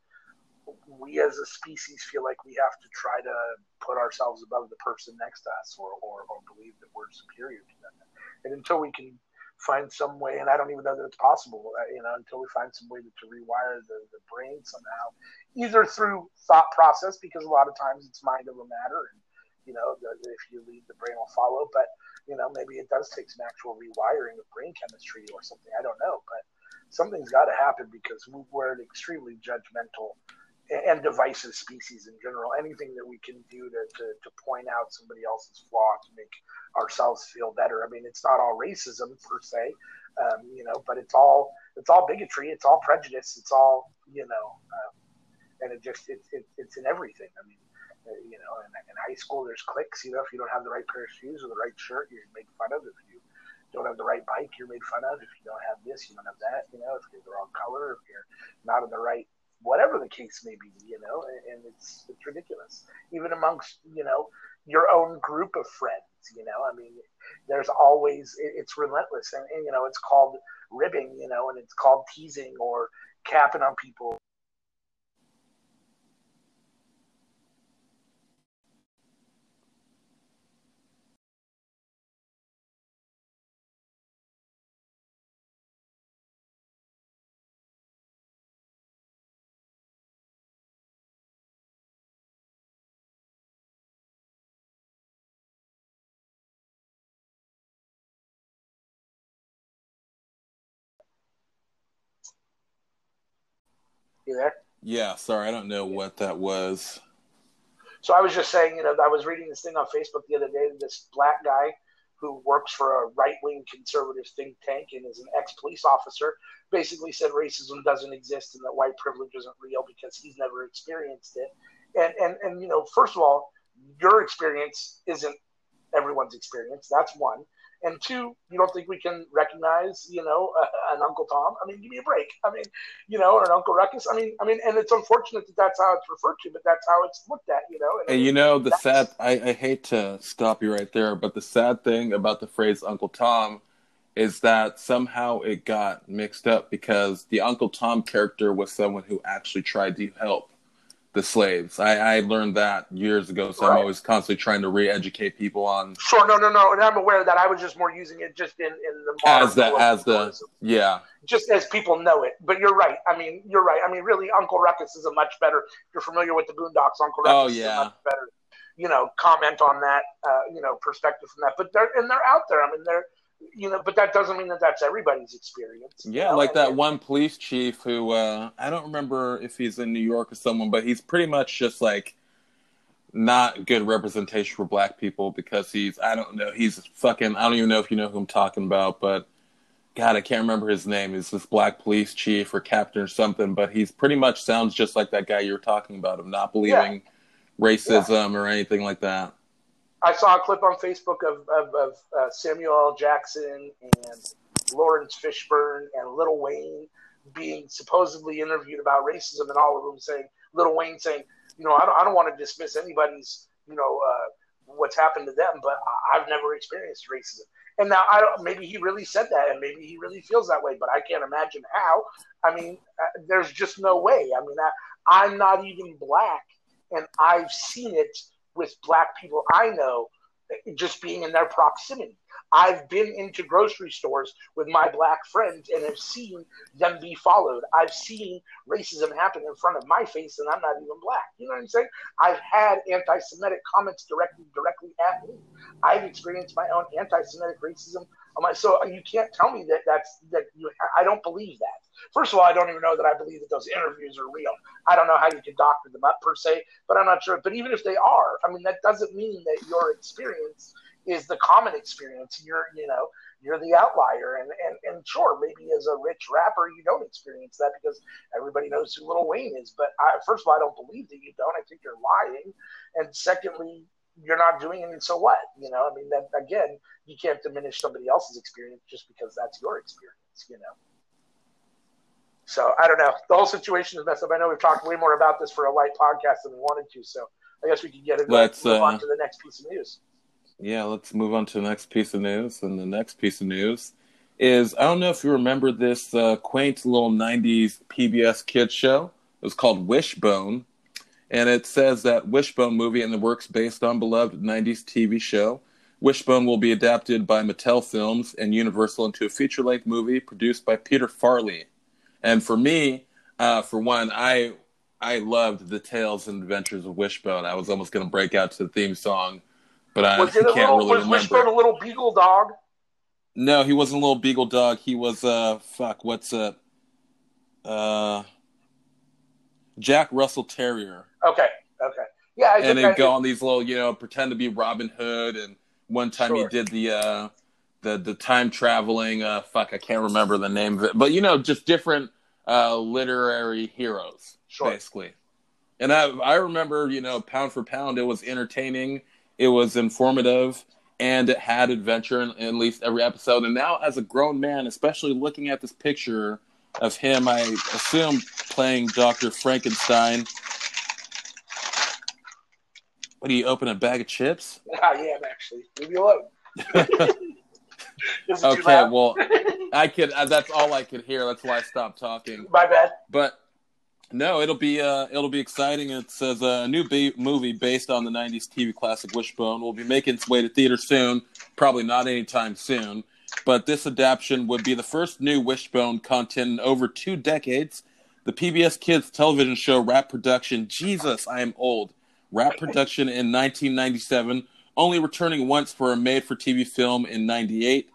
we as a species feel like we have to try to put ourselves above the person next to us, or, or, or believe that we're superior to them. And until we can find some way, and I don't even know that it's possible, uh, you know, until we find some way to, to rewire the, the brain somehow, either through thought process, because a lot of times it's mind over matter, and, you know, the, if you lead, the brain will follow, but, you know, maybe it does take some actual rewiring of brain chemistry or something, I don't know, but something's got to happen because we're an extremely judgmental and divisive species in general. Anything that we can do to, to, to point out somebody else's flaw to make ourselves feel better. I mean, it's not all racism per se, um, you know, but it's all it's all bigotry, it's all prejudice, it's all you know, um, and it just it, it, it's in everything. I mean, uh, you know, in, in high school there's cliques. You know, if you don't have the right pair of shoes or the right shirt, you're made fun of. If you don't have the right bike, you're made fun of. If you don't have this, you don't have that. You know, if you're the wrong color, if you're not in the right whatever the case may be, you know, and, and it's it's ridiculous. Even amongst you know your own group of friends, you know, I mean, there's always it, it's relentless, and, and you know, it's called ribbing, you know, and it's called teasing or capping on people You there? Yeah, sorry, I don't know what that was. So I was just saying, you know, I was reading this thing on Facebook the other day. This black guy who works for a right wing conservative think tank and is an ex police officer basically said racism doesn't exist and that white privilege isn't real because he's never experienced it. And and and you know, first of all, your experience isn't everyone's experience. That's one. And two, you don't think we can recognize, you know, uh, an Uncle Tom? I mean, give me a break. I mean, you know, or an Uncle Ruckus. I mean, I mean, and it's unfortunate that that's how it's referred to, but that's how it's looked at, you know. And, and you know, the sad, I, I hate to stop you right there, but the sad thing about the phrase Uncle Tom is that somehow it got mixed up because the Uncle Tom character was someone who actually tried to help the slaves. I, I learned that years ago, so right. I'm always constantly trying to re-educate people on. Sure, no, no, no, and I'm aware of that. I was just more using it just in in the as the as the yeah, just as people know it. But you're right. I mean, you're right. I mean, really, Uncle Ruckus is a much better. If you're familiar with the Boondocks, Uncle Ruckus oh, yeah. is a much better. You know, comment on that. Uh, you know, perspective from that. But they're and they're out there. I mean, they're you know, but that doesn't mean that that's everybody's experience. Yeah, know? like that one police chief who uh, I don't remember if he's in New York or someone, but he's pretty much just like not good representation for black people because he's I don't know he's fucking I don't even know if you know who I'm talking about, but God I can't remember his name. He's this black police chief or captain or something, but he's pretty much sounds just like that guy you were talking about of not believing yeah. racism yeah. or anything like that. I saw a clip on Facebook of, of, of uh, Samuel L. Jackson and Laurence Fishburne and Little Wayne being supposedly interviewed about racism, and all of them saying, Little Wayne saying, you know, I don't, I don't want to dismiss anybody's, you know, uh, what's happened to them, but I've never experienced racism. And now I don't. Maybe he really said that, and maybe he really feels that way, but I can't imagine how. I mean, uh, there's just no way. I mean, I, I'm not even black, and I've seen it with black people I know just being in their proximity. I've been into grocery stores with my black friends and have seen them be followed. I've seen racism happen in front of my face, and I'm not even black. You know what I'm saying? I've had anti-Semitic comments directed directly at me. I've experienced my own anti-Semitic racism. So you can't tell me that that's that you. I don't believe that. First of all, I don't even know that I believe that those interviews are real. I don't know how you can doctor them up per se, but I'm not sure. But even if they are, I mean, that doesn't mean that your experience is the common experience. You're, you know, you're the outlier. And, and, and sure, maybe as a rich rapper, you don't experience that because everybody knows who Lil Wayne is. But I, first of all, I don't believe that you don't. I think you're lying. And secondly, you're not doing it, and so what? You know, I mean, that again, you can't diminish somebody else's experience just because that's your experience. You know. So I don't know. The whole situation is messed up. I know we've talked way more about this for a light podcast than we wanted to. So I guess we can get it. Let's move uh, on to the next piece of news. Yeah, let's move on to the next piece of news. And the next piece of news is I don't know if you remember this uh, quaint little '90s PBS kids show. It was called Wishbone, and it says that Wishbone movie in the works based on beloved '90s TV show. Wishbone will be adapted by Mattel Films and Universal into a feature-length movie produced by Peter Farrelly and for me, uh, for one, I I loved the tales and adventures of Wishbone. I was almost going to break out to the theme song, but I can't little, really was remember. Wishbone a little beagle dog? No, he wasn't a little beagle dog. He was uh fuck. What's a uh Jack Russell Terrier? Okay, okay, yeah. I and he'd go on these little, you know, pretend to be Robin Hood. And one time sure. he did the uh the the time traveling. Uh, fuck, I can't remember the name of it, but you know, just different uh, literary heroes, sure. basically. And I I remember, you know, pound for pound, it was entertaining, it was informative, and it had adventure in, in at least every episode. And now, as a grown man, especially looking at this picture of him, I assume playing Doctor Frankenstein. What do you open a bag of chips? I am actually. Leave me alone. okay, well, I could. Uh, that's all I could hear. That's why I stopped talking. My bad. But no, it'll be uh, it'll be exciting. It says a new b- movie based on the '90s TV classic Wishbone will be making its way to theater soon. Probably not anytime soon. But this adaptation would be the first new Wishbone content in over two decades. The PBS Kids television show Wrap Production. Jesus, I am old. Wrap Production in 1997 only returning once for a made for TV film in 98.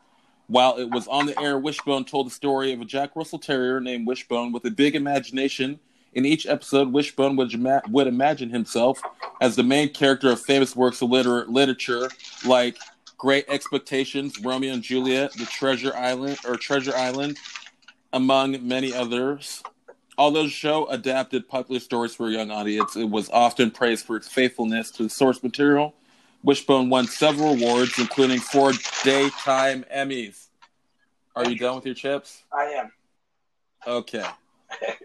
While it was on the air, Wishbone told the story of a Jack Russell Terrier named Wishbone with a big imagination. In each episode, Wishbone would, would imagine himself as the main character of famous works of liter- literature like Great Expectations, Romeo and Juliet, The Treasure Island, or Treasure Island, among many others. Although the show adapted popular stories for a young audience, it was often praised for its faithfulness to the source material. Wishbone won several awards, including four daytime Emmys. Are you done with your chips? I am. Okay.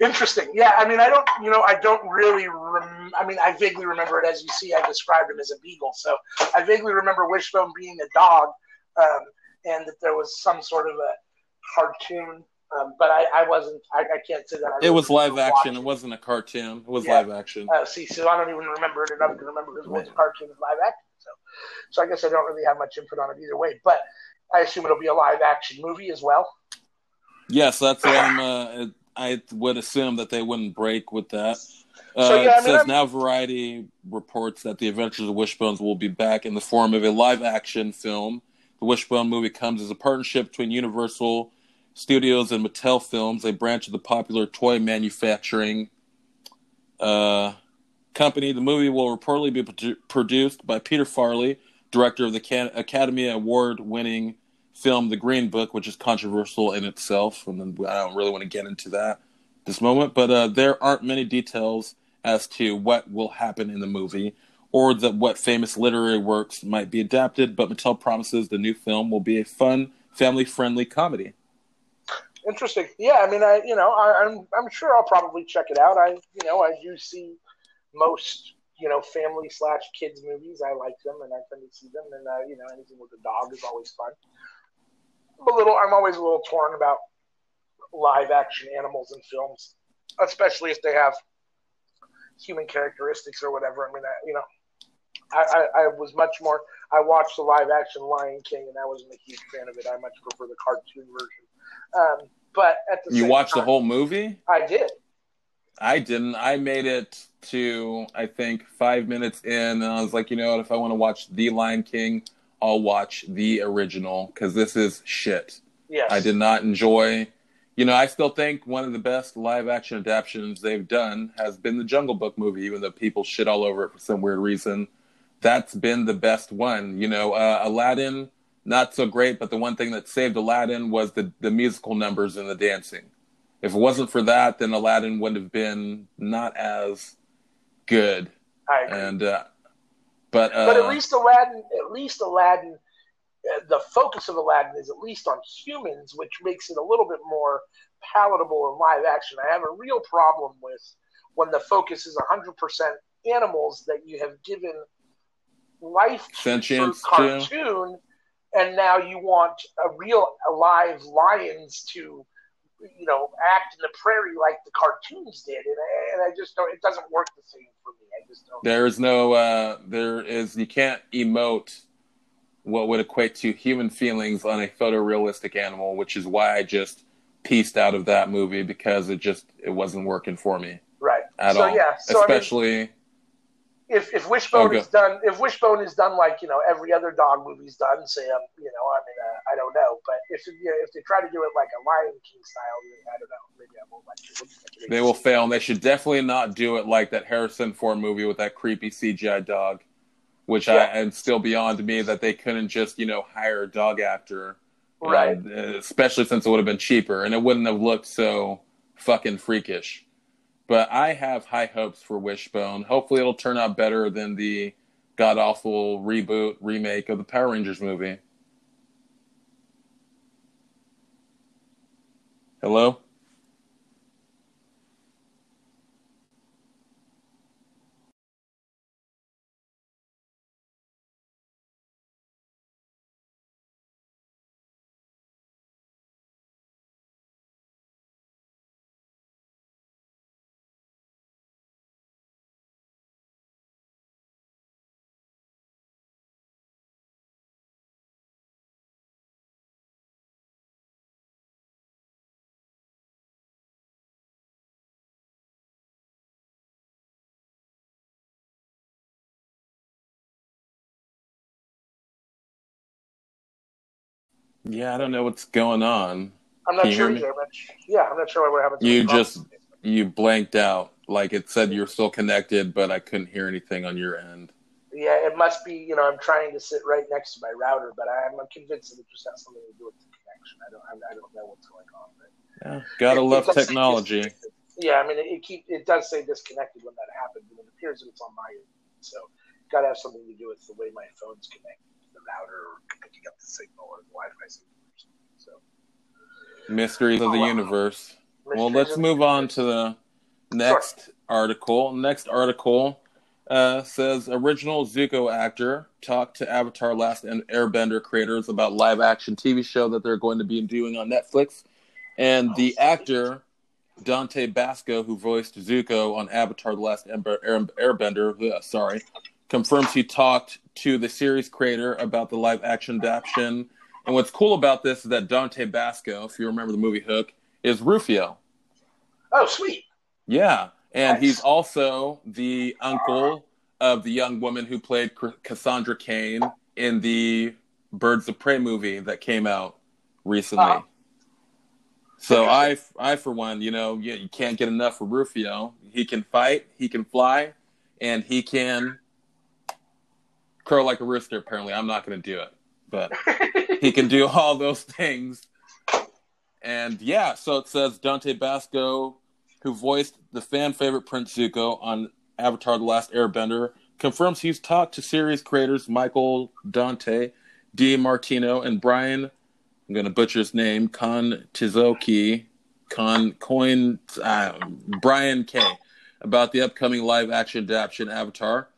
Interesting. Yeah, I mean, I don't, you know, I don't really, rem- I mean, I vaguely remember it. As you see, I described him as a beagle. So I vaguely remember Wishbone being a dog um, and that there was some sort of a cartoon. Um, but I, I wasn't, I, I can't say that. I It was live action. It wasn't a cartoon. It was Yeah. live action. Uh, see, so I don't even remember it enough to remember it was a cartoon and live action. So, so I guess I don't really have much input on it either way. But I assume it'll be a live action movie as well. Yes, that's what I'm. Uh, I would assume that they wouldn't break with that. Uh, So, yeah, I it mean, says I'm- now Variety reports that the Adventures of Wishbones will be back in the form of a live action film. The Wishbone movie comes as a partnership between Universal Studios and Mattel Films, a branch of the popular toy manufacturing uh, company. The movie will reportedly be produ- produced by Peter Farley, director of the Can- Academy Award winning film The Green Book, which is controversial in itself. And then I don't really want to get into that this moment, but uh, there aren't many details as to what will happen in the movie or that what famous literary works might be adapted. But Mattel promises the new film will be a fun, family-friendly comedy. Interesting. Yeah, I mean, I you know, I, I'm I'm sure I'll probably check it out. I you know, I do see most you know family slash kids movies. I like them, and I tend to see them. And uh, you know, anything with a dog is always fun. I'm a little. I'm always a little torn about live action animals in films, especially if they have human characteristics or whatever. I mean, I, you know, I, I, I was much more. I watched the live action Lion King, and I wasn't a huge fan of it. I much prefer the cartoon version. Um, but at the You watched the whole movie? I did. I didn't. I made it to I think five minutes in, and I was like, you know what? If I want to watch The Lion King, I'll watch the original because this is shit. Yes. I did not enjoy. You know, I still think one of the best live action adaptations they've done has been the Jungle Book movie, even though people shit all over it for some weird reason. That's been the best one. You know, uh, Aladdin, not so great, but the one thing that saved Aladdin was the, the musical numbers and the dancing. If it wasn't for that, then Aladdin would have been not as good. I agree. And, uh, but, uh, but at least Aladdin, at least Aladdin, uh, the focus of Aladdin is at least on humans, which makes it a little bit more palatable in live action. I have a real problem with when the focus is 100% animals that you have given life Sentience to. cartoon, and now you want a real alive lions to, you know, act in the prairie like the cartoons did, and I, and I just don't. It doesn't work the same for me. I just don't. There's no, uh, there is, you can't emote what would equate to human feelings on a photorealistic animal, which is why I just pieced out of that movie because it just, it wasn't working for me Right. at so all. yeah. So I mean, Especially, if if Wishbone Okay. is done, if Wishbone is done like you know every other dog movie's done, say um, you know, I mean, uh, I don't know, but if you know, if they try to do it like a Lion King style, I don't know, maybe I won't like it. What do you think? they will fail, and they should definitely not do it like that Harrison Ford movie with that creepy CGI dog, which Yeah. I, and still beyond me that they couldn't just, you know, hire a dog actor. Right. Uh, especially since it would have been cheaper and it wouldn't have looked so fucking freakish. But I have high hopes for Wishbone. Hopefully, it'll turn out better than the god awful reboot remake of the Power Rangers movie. Hello? Yeah, I don't know what's going on. I'm not Can sure either. Yeah, I'm not sure what happened. to You just problem. you blanked out. Like it said you're still connected, but I couldn't hear anything on your end. Yeah, it must be. You know, I'm trying to sit right next to my router, but I'm convinced that it just has something to do with the connection. I don't. I don't know what's going on. But Yeah, gotta it- it love say technology. Yeah, I mean, it, it keep it does say disconnected when that happens, and it appears that it's on my end. So, got to have something to do with the way my phone's connected router or picking up the signal or the Wi-Fi signal or something. So, Mysteries of the Oh, wow. universe. Well, let's of- move on to the next article. Next article uh, says original Zuko actor talked to Avatar: Last Airbender creators about live action TV show that they're going to be doing on Netflix, and the actor Dante Basco, who voiced Zuko on Avatar: The Last Air- Air- Airbender, uh, sorry, confirms he talked to the series creator about the live action adaptation. And what's cool about this is that Dante Basco, if you remember the movie Hook, is Rufio. Oh, sweet. Yeah, and Nice. he's also the uncle of the young woman who played Cassandra Cain in the Birds of Prey movie that came out recently. So I, I for one, you know, you, you can't get enough of Rufio. He can fight, he can fly, and he can crow like a rooster. Apparently, I'm not going to do it, but he can do all those things. And yeah, so it says Dante Basco, who voiced the fan favorite Prince Zuko on Avatar: The Last Airbender, confirms he's talked to series creators Michael Dante, Di Martino, and Bryan. I'm going to butcher his name, Con Tizoki, Con Coin, uh, Bryan K, about the upcoming live action adaptation Avatar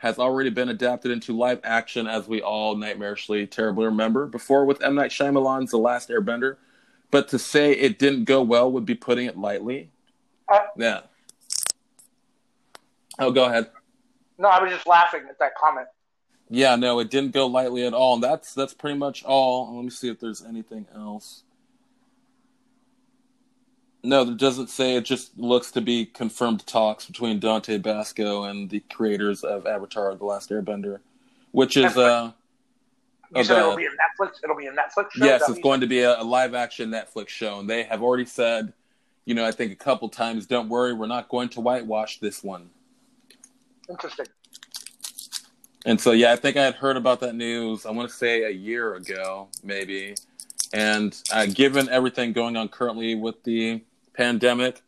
has already been adapted into live action, as we all nightmarishly terribly remember before with M Night Shyamalan's The Last Airbender. But to say it didn't go well would be putting it lightly. Uh, Yeah. Oh, go ahead. no, I was just laughing at that comment. Yeah, no, it didn't go lightly at all. And that's that's pretty much all. Let me see if there's anything else. No, it doesn't say. It just looks to be confirmed talks between Dante Basco and the creators of Avatar: The Last Airbender, which is uh You said it'll be a Netflix. It'll be a Netflix show. yes, that it's going to be a, a live action Netflix show, and they have already said, you know, I think a couple times, don't worry, we're not going to whitewash this one. Interesting. And so, yeah, I think I had heard about that news. I want to say a year ago, maybe. And uh, given everything going on currently with the pandemic,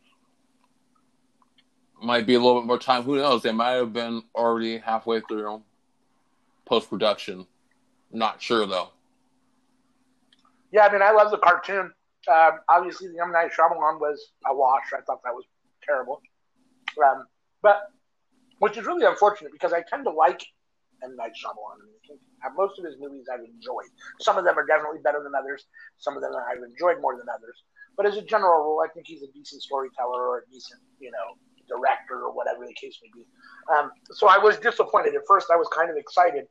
might be a little bit more time. Who knows? They might have been already halfway through post production. Not sure though. Yeah, I mean, I love the cartoon. Um, obviously, the M Night Shyamalan was a wash. I thought that was terrible. Um, but which is really unfortunate because I tend to like M Night Shyamalan. I mean, most of his movies I've enjoyed. Some of them are definitely better than others. Some of them I've enjoyed more than others. But as a general rule, I think he's a decent storyteller or a decent, you know, director or whatever the case may be. Um, so I was disappointed at first. I was kind of excited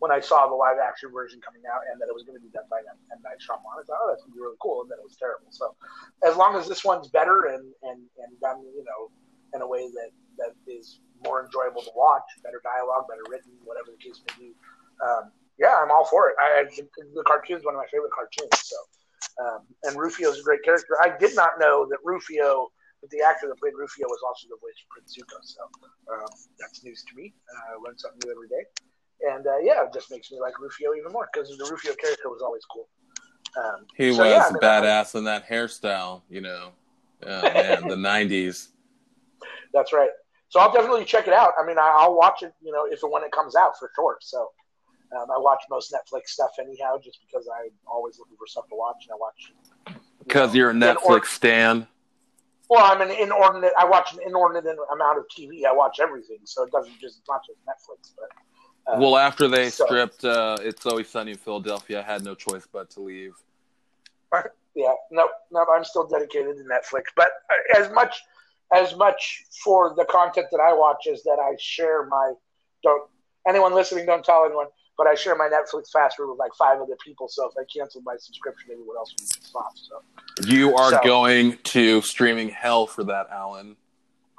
when I saw the live action version coming out and that it was going to be done by M. Night Shyamalan. I thought, oh, that's going to be really cool. And then it was terrible. So as long as this one's better and, and, and done, you know, in a way that, that is more enjoyable to watch, better dialogue, better written, whatever the case may be, um, yeah, I'm all for it. I, I the one of my favorite cartoons. So, um, and Rufio's a great character. I did not know that Rufio, that the actor that played Rufio, was also the voice of Prince Zuko. So um, that's news to me. Uh, I learn something new every day. And uh, yeah, it just makes me like Rufio even more because the Rufio character was always cool. Um, He so, was yeah, I mean, badass in that hairstyle, you know. Oh, man, the '90s. That's right. So I'll definitely check it out. I mean, I- I'll watch it, you know, if and when it comes out for sure. So um, I watch most Netflix stuff anyhow, just because I'm always looking for stuff to watch, and I watch. Because know, you're a Netflix stan. well, I'm an inordinate. I watch an inordinate amount of TV. I watch everything, so it doesn't just not just Netflix, but uh, Well, after they so- stripped uh, "It's Always Sunny in Philadelphia," I had no choice but to leave. yeah, no, no, I'm still dedicated to Netflix. But uh, as much as much for the content that I watch is that I share my don't anyone listening don't tell anyone, but I share my Netflix password with like five other people. So if I cancel my subscription, everyone else will be off. So You are So- going to streaming hell for that, Alan.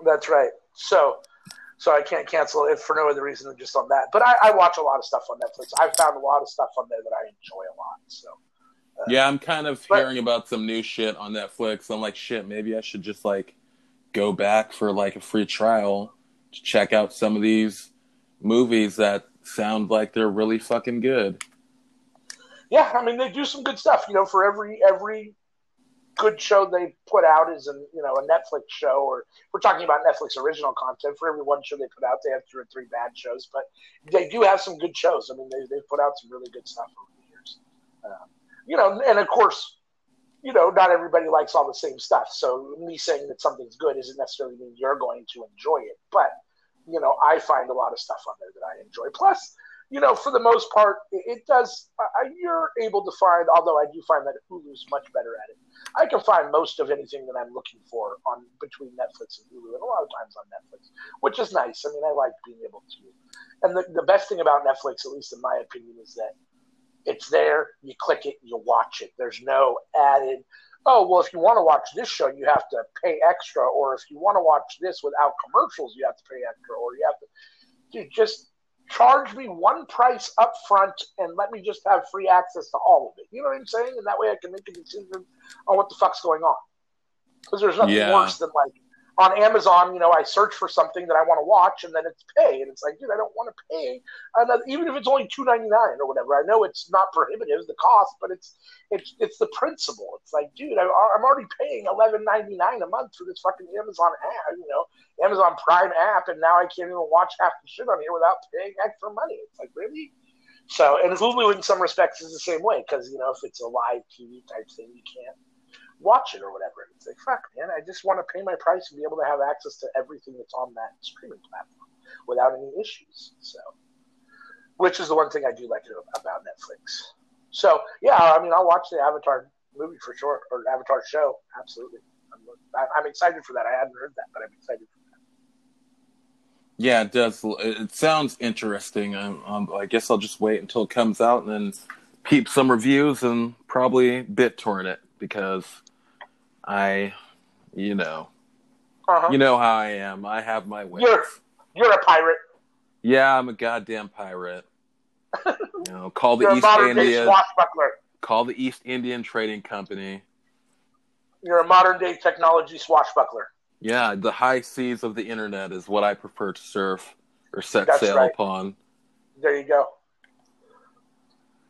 that's right. So so I can't cancel it for no other reason than just on that. But I, I watch a lot of stuff on Netflix. I've found a lot of stuff on there that I enjoy a lot. So uh, Yeah, I'm kind of But- hearing about some new shit on Netflix. I'm like, shit, maybe I should just like go back for like a free trial to check out some of these movies that sound like they're really fucking good. Yeah, I mean they do some good stuff. You know, for every every good show they put out is an you know a Netflix show, or we're talking about Netflix original content. For every one show they put out, they have two or three bad shows, but they do have some good shows. I mean, they they put out some really good stuff over the years. Um, you know, and of course, you know, not everybody likes all the same stuff. So me saying that something's good isn't necessarily mean you're going to enjoy it. But you know, I find a lot of stuff on there that I enjoy. Plus, you know, for the most part, it, does. You're able to find, although I do find that Hulu's much better at it. I can find most of anything that I'm looking for on between Netflix and Hulu, and a lot of times on Netflix, which is nice. I mean, I like being able to. And the, the best thing about Netflix, at least in my opinion, is that it's there. You click it, you watch it. There's no added. Oh well, if you want to watch this show, you have to pay extra, or if you want to watch this without commercials, you have to pay extra, or you have to. Dude, just charge me one price up front and let me just have free access to all of it. You know what I'm saying? And that way I can make a decision on what the fuck's going on. Because there's nothing Yeah. worse than like on Amazon, you know, I search for something that I want to watch and then it's pay. And it's like, dude, I don't want to pay another, even if it's only two ninety nine or whatever. I know it's not prohibitive, the cost, but it's it's it's the principle. It's like, dude, I, I'm already paying eleven ninety nine a month for this fucking Amazon app, you know, Amazon Prime app, and now I can't even watch half the shit on here without paying extra money. It's like, really? So, and Hulu in some respects is the same way because you know if it's a live TV type thing, you can't watch it or whatever. It's like, fuck, man, I just want to pay my price and be able to have access to everything that's on that streaming platform without any issues. So, which is the one thing I do like about Netflix. So, yeah, I mean, I'll watch the Avatar movie for sure, or Avatar show, absolutely. I'm, I'm excited for that. I hadn't heard that, but I'm excited for that. Yeah, it does. It sounds interesting. Um, um, I guess I'll just wait until it comes out and then peep some reviews and probably BitTorrent it because I, you know, Uh-huh. you know how I am. I have my ways. You're- You're a pirate. Yeah, I'm a goddamn pirate. you know, call the You're East India, swashbuckler. call the East Indian Trading Company. You're a modern day technology swashbuckler. Yeah, the high seas of the internet is what I prefer to surf or set That's sail right. upon. There you go.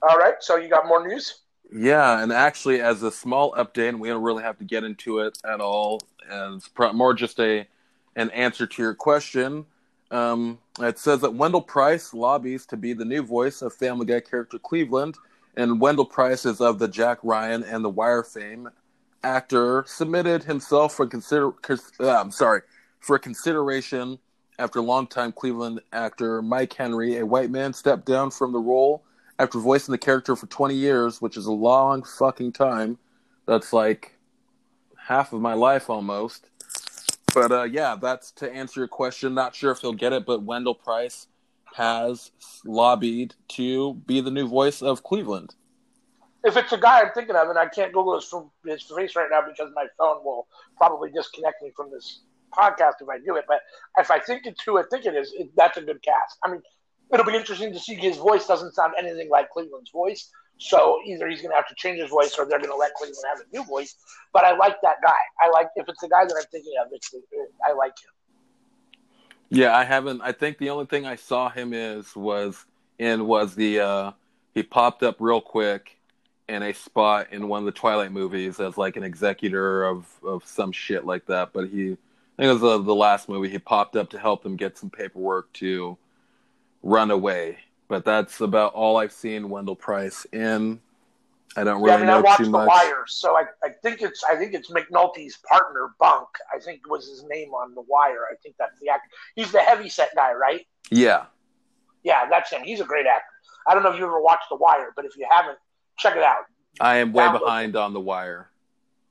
All right, so you got more news? Yeah, and actually, as a small update, and we don't really have to get into it at all, and it's more just a an answer to your question. Um, it says that Wendell Price lobbies to be the new voice of Family Guy character Cleveland, and Wendell Price is of the Jack Ryan and The Wire fame. Actor submitted himself for consider. cons- Uh, I'm sorry for consideration after longtime Cleveland actor Mike Henry, a white man, stepped down from the role after voicing the character for 20 years, which is a long fucking time. That's like half of my life almost. But uh, yeah, that's to answer your question. Not sure if he'll get it, but Wendell Price has lobbied to be the new voice of Cleveland. If it's a guy I'm thinking of, and I can't Google his, his face right now because my phone will probably disconnect me from this podcast if I do it. But if I think it's who I think it is, it, that's a good cast. I mean, it'll be interesting to see his voice doesn't sound anything like Cleveland's voice. So either he's going to have to change his voice, or they're going to let Cleveland have a new voice. But I like that guy. I like if it's the guy that I'm thinking of, it's I like him. Yeah, I haven't. I think the only thing I saw him is was in was the uh, he popped up real quick in a spot in one of the Twilight movies as like an executor of of some shit like that. But he, I think it was the, the last movie. He popped up to help them get some paperwork to run away. But that's about all I've seen Wendell Price in. I don't yeah, really I mean, I know watched too The. Wire, so I, I think it's I think it's McNulty's partner, Bunk. I think was his name on The Wire. I think that's the actor. He's the heavy set guy, right? Yeah, Yeah, that's him. He's a great actor. I don't know if you ever watched The Wire, but if you haven't, check it out. I am way Download it. behind on The Wire.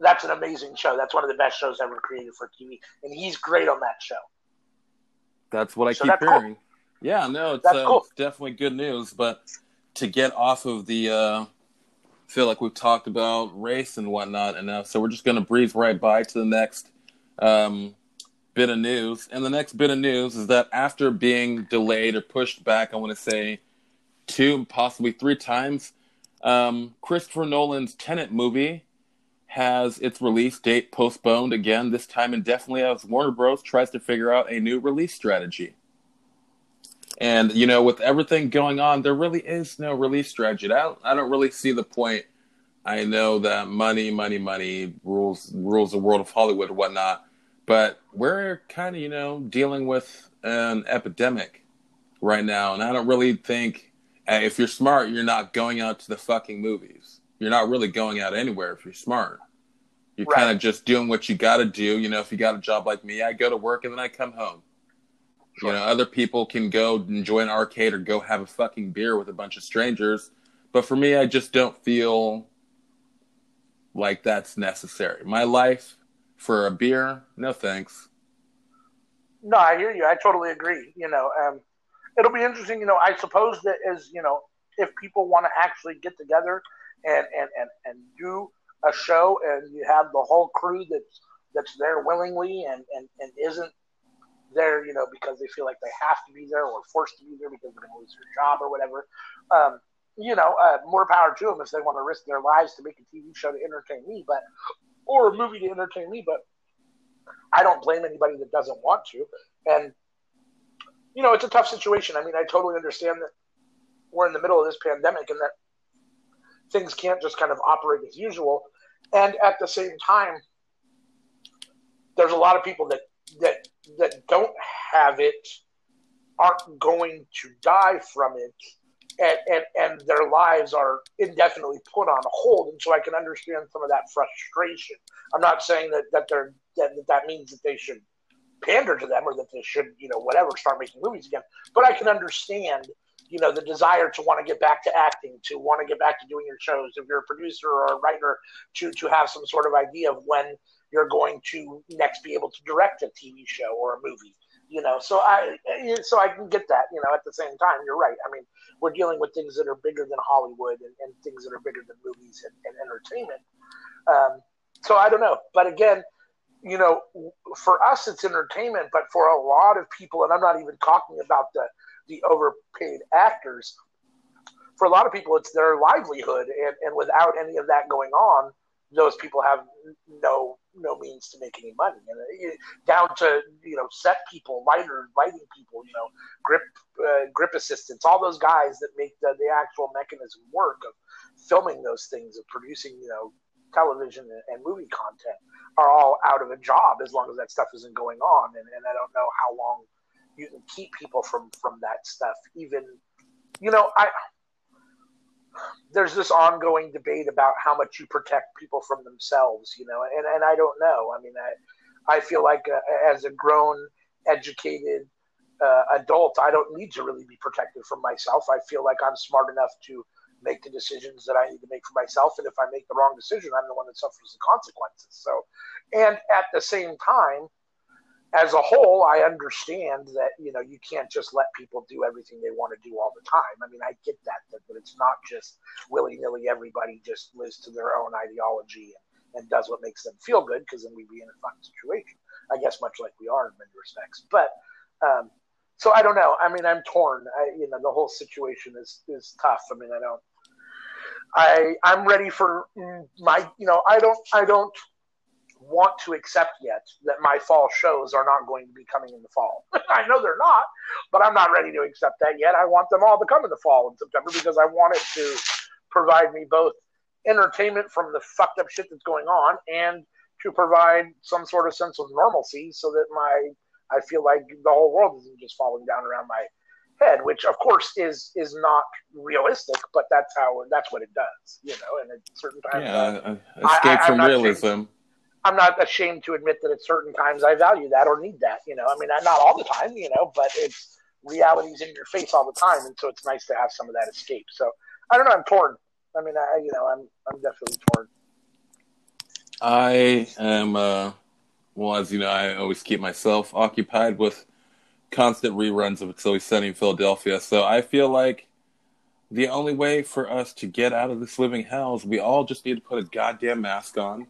That's an amazing show. That's one of the best shows ever created for TV, and he's great on that show. That's what I So keep hearing. cool. Yeah, no, it's, uh, cool. definitely good news. But to get off of the, uh, feel like we've talked about race and whatnot enough, so we're just going to breeze right by to the next um, bit of news. And the next bit of news is that after being delayed or pushed back, I want to say two, possibly three times, um, Christopher Nolan's Tenet movie has its release date postponed again, this time indefinitely as Warner Bros. tries to figure out a new release strategy. And, you know, with everything going on, there really is no release strategy. I don't, I don't really see the point. I know that money, money, money rules rules the world of Hollywood and whatnot, but we're kind of, you know, dealing with an epidemic right now. And I don't really think, eh, if you're smart, you're not going out to the fucking movies you're not really going out anywhere if you're smart. You're right. kind of just doing what you got to do. You know, if you got a job like me, I go to work and then I come home. Sure. You know, other people can go enjoy an arcade or go have a fucking beer with a bunch of strangers. But for me, I just don't feel like that's necessary. My life for a beer, no thanks. No, I hear you. I totally agree. You know, um, it'll be interesting. You know, I suppose that as you know, if people want to actually get together and, and, and, and do a show and you have the whole crew that's that's there willingly and, and, and isn't there, you know, because they feel like they have to be there or forced to be there because they're going to lose their job or whatever. Um, you know, uh, more power to them if they want to risk their lives to make a TV show to entertain me, but or a movie to entertain me. But I don't blame anybody that doesn't want to. And you know, it's a tough situation. I mean, I totally understand that we're in the middle of this pandemic and that things can't just kind of operate as usual. And at the same time, there's a lot of people that that that don't have it aren't going to die from it and, and, and their lives are indefinitely put on hold. And so i can understand some of that frustration. I'm not saying that, that they're that, that means that they should pander to them or that they should you know whatever start making movies again. But i can understand you know the desire to want to get back to acting to want to get back to doing your shows. If you're a producer or a writer to to have some sort of idea of when you're going to next be able to direct a tv show or a movie you know? So i so i can get that you know at the same time you're right. I mean we're dealing with things that are bigger than hollywood and, and things that are bigger than movies and, and entertainment. Um, so i don't know. But again you know for us it's entertainment but for a lot of people and i'm not even talking about the the overpaid actors. For a lot of people, it's their livelihood, and, and without any of that going on, those people have no no means to make any money. And it, down to you know set people, lighter lighting people, you know grip uh, grip assistants, all those guys that make the, the actual mechanism work of filming those things, of producing you know television and, and movie content are all out of a job as long as that stuff isn't going on. And, and I don't know how long you can keep people from from that stuff. Even, you know, I there's this ongoing debate about how much you protect people from themselves. You know, and and I don't know. I mean, I I feel like uh, as a grown, educated uh, adult, I don't need to really be protected from myself. I feel like I'm smart enough to make the decisions that I need to make for myself. And if I make the wrong decision, I'm the one that suffers the consequences. So, and at the same time, as a whole, I understand that you know you can't just let people do everything they want to do all the time. I mean, I get that, but, but it's not just willy nilly. Everybody just lives to their own ideology and, and does what makes them feel good, because then we'd be in a fun situation. I guess much like we are in many respects. But um, so I don't know. I mean, I'm torn. I, you know, the whole situation is is tough. I mean, I don't. I I'm ready for my. You know, I don't. I don't want to accept yet that my fall shows are not going to be coming in the fall. I know they're not, but I'm not ready to accept that yet. I want them all to come in the fall in September because I want it to provide me both entertainment from the fucked up shit that's going on and to provide some sort of sense of normalcy so that my I feel like the whole world isn't just falling down around my head, which of course is is not realistic, but that's how that's what it does, you know. And at certain times, yeah, uh, escape I, from realism. I'm not ashamed to admit that at certain times I value that or need that. You know, I mean, not all the time, you know, but it's realities in your face all the time, and so it's nice to have some of that escape. So I don't know. I'm torn. I mean, I you know, I'm I'm definitely torn. I am. Uh, well, as you know, I always keep myself occupied with constant reruns of It's Always Sunny in Philadelphia. So I feel like the only way for us to get out of this living hell is we all just need to put a goddamn mask on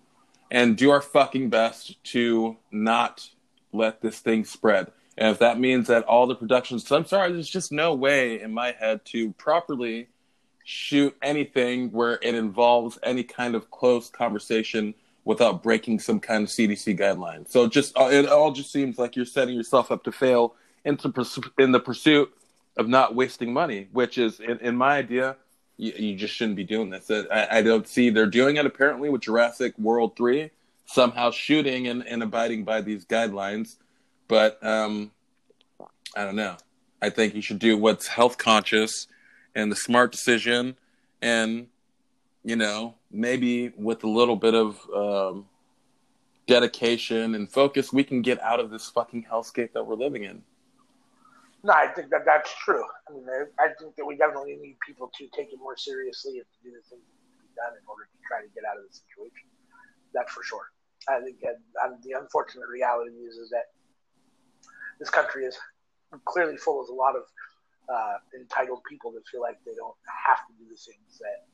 and do our fucking best to not let this thing spread. And if that means that all the productions, I'm sorry, there's just no way in my head to properly shoot anything where it involves any kind of close conversation without breaking some kind of CDC guideline. So just uh, it all just seems like you're setting yourself up to fail into in the pursuit of not wasting money, which is in, in my idea, you, you, just shouldn't be doing this. I, I, don't see they're doing it apparently with Jurassic World three, somehow shooting and, and abiding by these guidelines, but um, I don't know. I think you should do what's health conscious and the smart decision, and you know maybe with a little bit of um, dedication and focus, we can get out of this fucking hellscape that we're living in. No, I think that that's true. I mean, I think that we definitely need people to take it more seriously and to do the things that need to be done in order to try to get out of the situation. That's for sure. I think that um, the unfortunate reality is, is that this country is clearly full of a lot of uh, entitled people that feel like they don't have to do the things that,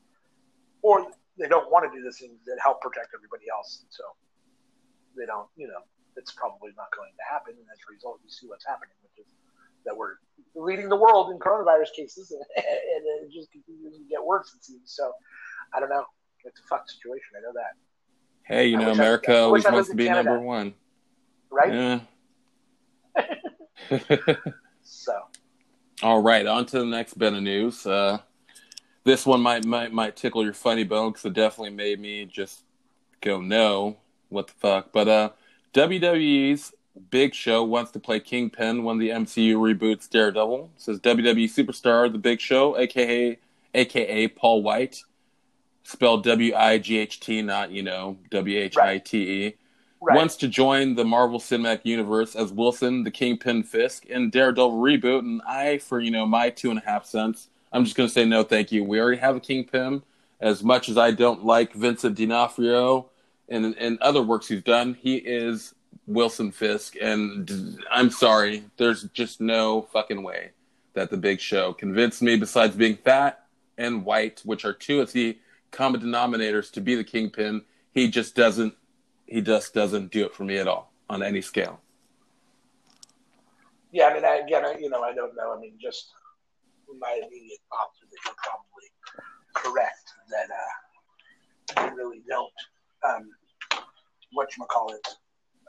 or they don't want to do the things that help protect everybody else. And so they don't, you know, it's probably not going to happen. And as a result, you see what's happening, that we're leading the world in coronavirus cases, and, and it just continues to get worse, it seems. So I don't know. It's a fucked situation. I know that. Hey, you I know, America I, always wants to be Canada. number one. Right? Yeah. so. All right, on to the next bit of news. Uh, this one might might might tickle your funny bone because it definitely made me just go no, what the fuck. But uh, WWE's Big Show wants to play Kingpin when the MCU reboots Daredevil. It says WWE superstar The Big Show, aka aka Paul Wight, spelled W I G H T, not you know W H I T E. Right. Wants to join the Marvel Cinematic Universe as Wilson, the Kingpin Fisk, in Daredevil reboot. And I, for you know my two and a half cents, I'm just going to say no, thank you. We already have a Kingpin. As much as I don't like Vincent D'Onofrio and and other works he's done, he is Wilson Fisk, and I'm sorry, there's just no fucking way that the Big Show convinced me. Besides being fat and white, which are two of the common denominators to be the kingpin, he just doesn't. He just doesn't do it for me at all on any scale. Yeah, I mean, I, again, I, you know, I don't know. I mean, just my immediate thoughts are that you're probably correct that uh, really don't. Um, what you call it?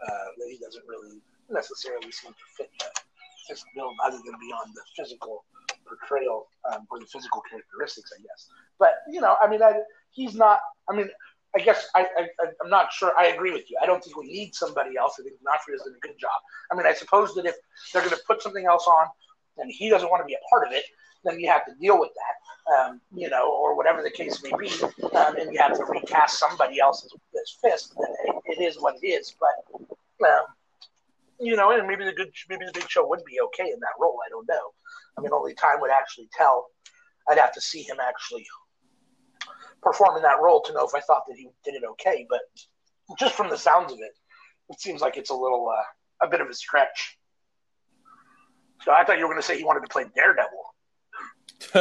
Uh, that he doesn't really necessarily seem to fit the this build other than beyond the physical portrayal um, or the physical characteristics, I guess. But you know, I mean, I, he's not. I mean, I guess I, I I'm not sure. I agree with you. I don't think we need somebody else. I think D'Onofrio's done a good job. I mean, I suppose that if they're going to put something else on and he doesn't want to be a part of it, then you have to deal with that, um, you know, or whatever the case may be, um, and you have to recast somebody else's Then it, it is what it is. But um, you know, and maybe the good, maybe the Big Show would be okay in that role. I don't know. I mean, only time would actually tell. I'd have to see him actually perform in that role to know if I thought that he did it okay. But just from the sounds of it, it seems like it's a little, uh, a bit of a stretch. So I thought you were going to say he wanted to play Daredevil.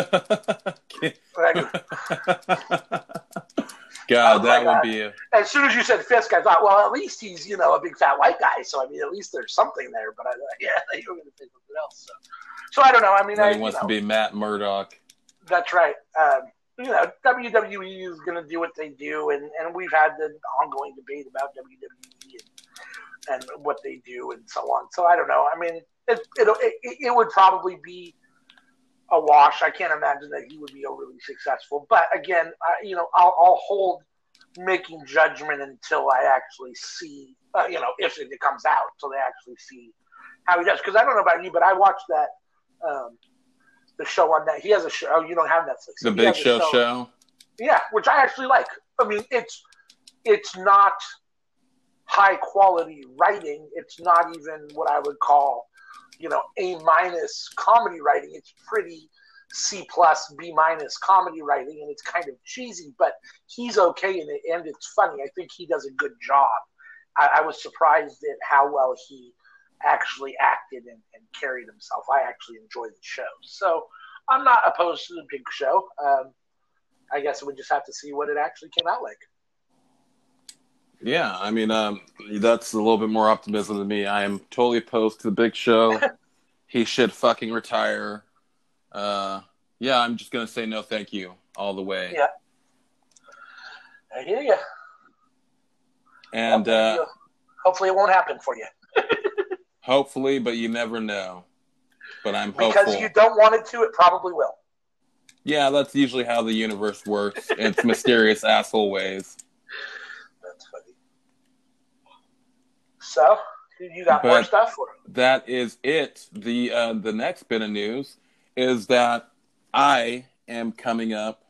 God, that like, would be a... As soon as you said Fisk, I thought, well, at least he's you know a big fat white guy, so I mean, at least there's something there. But I, yeah, you were going to say something else. So, so I don't know. I mean, I, he wants know, to be Matt Murdock. That's right. Um, you know, WWE is going to do what they do, and, and we've had the ongoing debate about WWE and, and what they do and so on. So I don't know. I mean, it, it, it, it would probably be a wash. I can't imagine that he would be overly successful. But again, I, you know, I'll, I'll, hold making judgment until I actually see, uh, you know, if it comes out, so they actually see how he does. Because I don't know about you, but I watched that um, the show on that. He has a show. Oh, you don't have Netflix. The Big Show show. show. Yeah, which I actually like. I mean, it's it's not high quality writing. It's not even what I would call you know A minus comedy writing. It's pretty C plus B minus comedy writing, and it's kind of cheesy, but he's okay in it, and it's funny. I think he does a good job. I, I was surprised at how well he actually acted and, and, carried himself. I actually enjoyed the show, so I'm not opposed to the big show. Um, I guess we just have to see what it actually came out like. Yeah, I mean, um, that's a little bit more optimism than me. I am totally opposed to the big show. he should fucking retire. Uh, yeah, I'm just gonna say no, thank you, all the way. Yeah, I hear you. And uh, hopefully, it won't happen for you. hopefully, but you never know. But I'm because hopeful. you don't want it to. It probably will. Yeah, that's usually how the universe works. It's mysterious asshole ways. That's funny. So, you got more stuff for that is it. The uh, the next bit of news is that I am coming up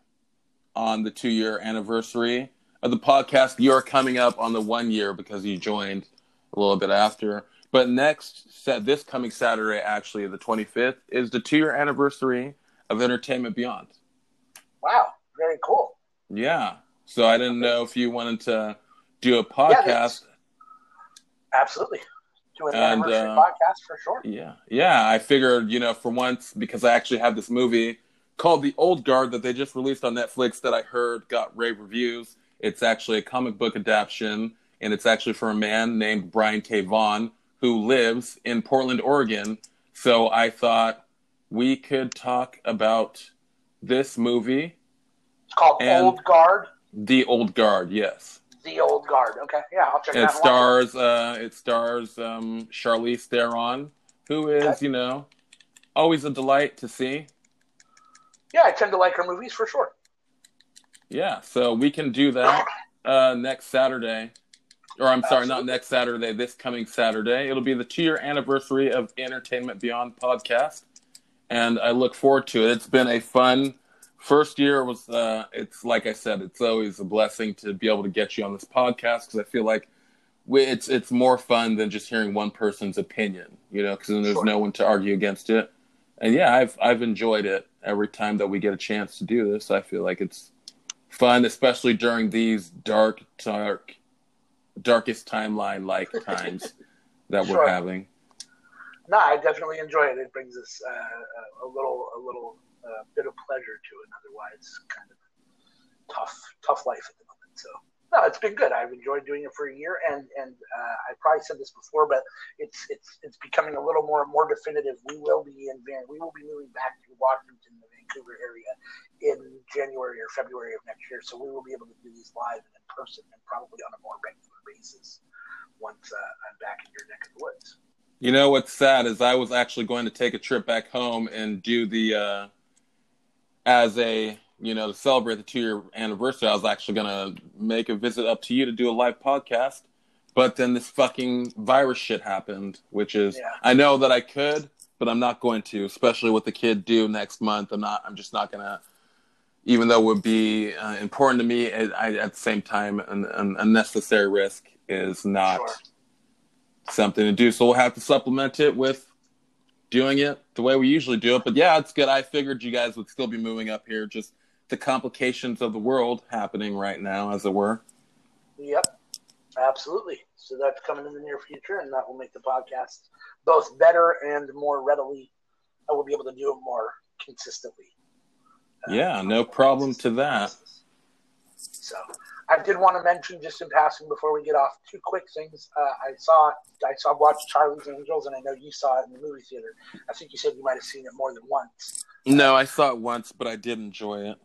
on the two year anniversary of the podcast. You're coming up on the one year because you joined a little bit after. But next, set this coming Saturday, actually the 25th, is the two year anniversary of Entertainment Beyond. Wow, very cool. Yeah. So I didn't know if you wanted to do a podcast. Absolutely. Do an And, anniversary uh, podcast for sure. Yeah, yeah. I figured, you know, for once, because I actually have this movie called The Old Guard that they just released on Netflix that I heard got rave reviews. It's actually a comic book adaptation, and it's actually for a man named Brian K. Vaughan who lives in Portland, Oregon. So I thought we could talk about this movie, It's called Old Guard. The Old Guard. Yes. The Old Guard. Okay, yeah, I'll check it It out. stars uh, it stars um, Charlize Theron, who is Okay. you know always a delight to see. Yeah, I tend to like her movies for sure. Yeah, so we can do that uh, next Saturday, or I'm sorry, not next Saturday. This coming Saturday, it'll be the two-year anniversary of Entertainment Beyond podcast, and I look forward to it. It's been a fun first year. Was uh, it's like I said, it's always a blessing to be able to get you on this podcast because I feel like it's it's more fun than just hearing one person's opinion, you know, because then there's Sure. no one to argue against it. And yeah, I've I've enjoyed it every time that we get a chance to do this. I feel like it's fun, especially during these dark, dark, darkest timeline like times that Sure. we're having. No, I definitely enjoy it. It brings us uh, a little, a little uh, bit of pleasure to an otherwise kind of tough, tough life at the moment. So, no, it's been good. I've enjoyed doing it for a year, and and uh, I probably said this before, but it's it's it's becoming a little more more definitive. We will be in Van, we will be moving back to Washington, the Vancouver area, in January or February of next year. So we will be able to do these live and in person, and probably on a more regular basis once uh, I'm back in your neck of the woods. You know what's sad is I was actually going to take a trip back home and do the uh, as a you know to celebrate the two year anniversary. I was actually going to make a visit up to you to do a live podcast, but then this fucking virus shit happened, which is Yeah. I know that I could, but I'm not going to, especially with the kid due next month. I'm not. I'm just not gonna. Even though it would be uh, important to me, I, at the same time, an, an unnecessary risk is not Sure. something to do. So we'll have to supplement it with doing it the way we usually do it. But yeah, it's good. I figured you guys would still be moving up here. Just the complications of the world happening right now, as it were. Yep, absolutely. So that's coming in the near future, and that will make the podcast both better and more readily. I will be able to do it more consistently. Uh, Yeah, no problem to that. So I did want to mention just in passing before we get off two quick things. Uh, I saw I saw watched Charlie's Angels, and I know you saw it in the movie theater. I think you said you might have seen it more than once. No, I saw it once, but I did enjoy it.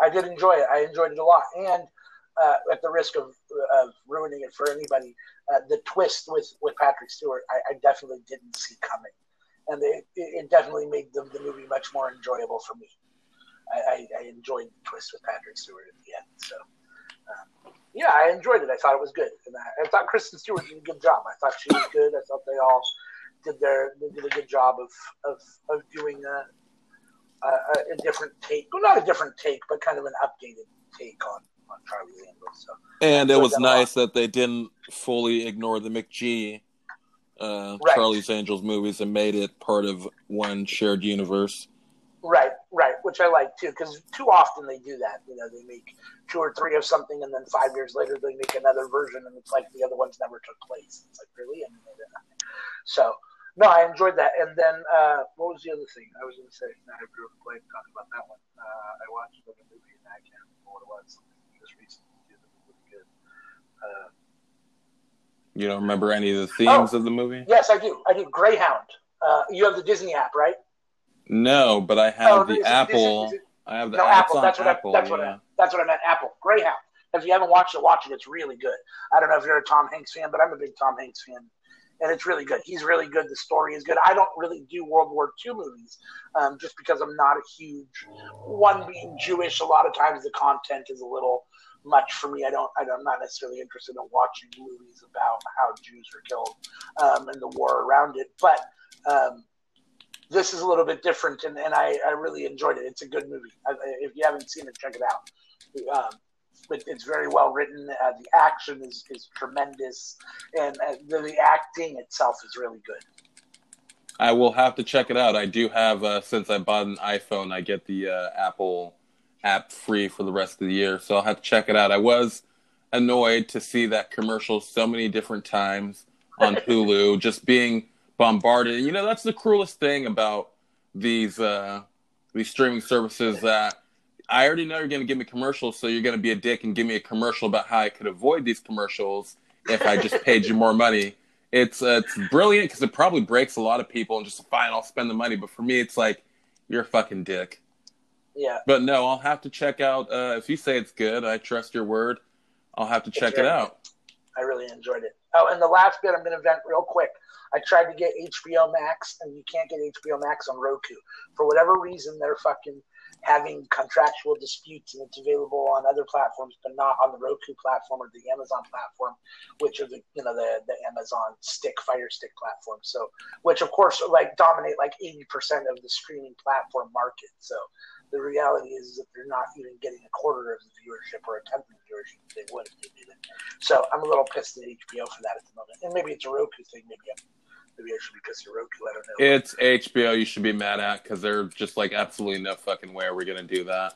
I did enjoy it. I enjoyed it a lot, and uh, at the risk of, of ruining it for anybody, uh, the twist with, with Patrick Stewart, I, I definitely didn't see coming, and it, it definitely made the, the movie much more enjoyable for me. I, I, I enjoyed the twist with Patrick Stewart at the end. So, yeah, I enjoyed it. I thought it was good, and I, I thought Kristen Stewart did a good job. I thought she was good. I thought they all did their they did a good job of of, of doing a, a, a different take. Well, not a different take, but kind of an updated take on on Charlie's Angels. So And it was that a lot. nice that they didn't fully ignore the McG uh, Right. Charlie's Angels movies and made it part of one shared universe. Right, right, which I like too, because too often they do that. You know, they make two or three of something, and then five years later they make another version, and it's like the other ones never took place. It's like really, I mean, so. No, I enjoyed that. And then uh, what was the other thing I was going to say? Now I drew a blank talking about that one. Uh, I watched another movie and I can't remember what it was. Just recently, too, that was really good. Uh, You don't remember any of the themes Oh. of the movie? yes, I do. I do. Greyhound. Uh, you have the Disney app, right? No, but I have Oh, the is it- is it- Apple. is I have the no, Apple. That's what Apple. I. That's what yeah. I. That's what I meant. Apple. Greyhound. If you haven't watched it, watch it. It's really good. I don't know if you're a Tom Hanks fan, but I'm a big Tom Hanks fan, and it's really good. He's really good. The story is good. I don't really do World War II movies, um, just because I'm not a huge one. Being Jewish, a lot of times the content is a little much for me. I don't. I am not necessarily interested in watching movies about how Jews were killed um, and the war around it, but. Um, this is a little bit different, and, and I, I really enjoyed it. It's a good movie. I, if you haven't seen it, check it out. Um, but it's very well written. Uh, the action is, is tremendous, and uh, the, the, acting itself is really good. I will have to check it out. I do have, uh, since I bought an iPhone, I get the uh, Apple app free for the rest of the year, so I'll have to check it out. I was annoyed to see that commercial so many different times on Hulu, just being bombarded. And you know, that's the cruelest thing about these uh, these streaming services that I already know you're going to give me commercials, so you're going to be a dick and give me a commercial about how I could avoid these commercials if I just paid you more money. It's uh, it's brilliant because it probably breaks a lot of people and just fine, I'll spend the money. But for me, it's like you're a fucking dick. Yeah. But no, I'll have to check out. Uh, if you say it's good, I trust your word. I'll have to check it out. I really enjoyed it. Oh, and the last bit I'm going to vent real quick. I tried to get HBO Max, and you can't get HBO Max on Roku for whatever reason. They're fucking having contractual disputes, and it's available on other platforms, but not on the Roku platform or the Amazon platform, which are the you know the the Amazon Stick Fire Stick platform. So, which of course like dominate like eighty percent of the streaming platform market. So, the reality is that they're not even getting a quarter of the viewership or a tenth of the viewership they would if they did it. So, I'm a little pissed at HBO for that at the moment, and maybe it's a Roku thing. Maybe I'm maybe I should be pissed at Roku. I don't know. It's HBO. You should be mad at because they're just like absolutely no fucking way we're we gonna do that.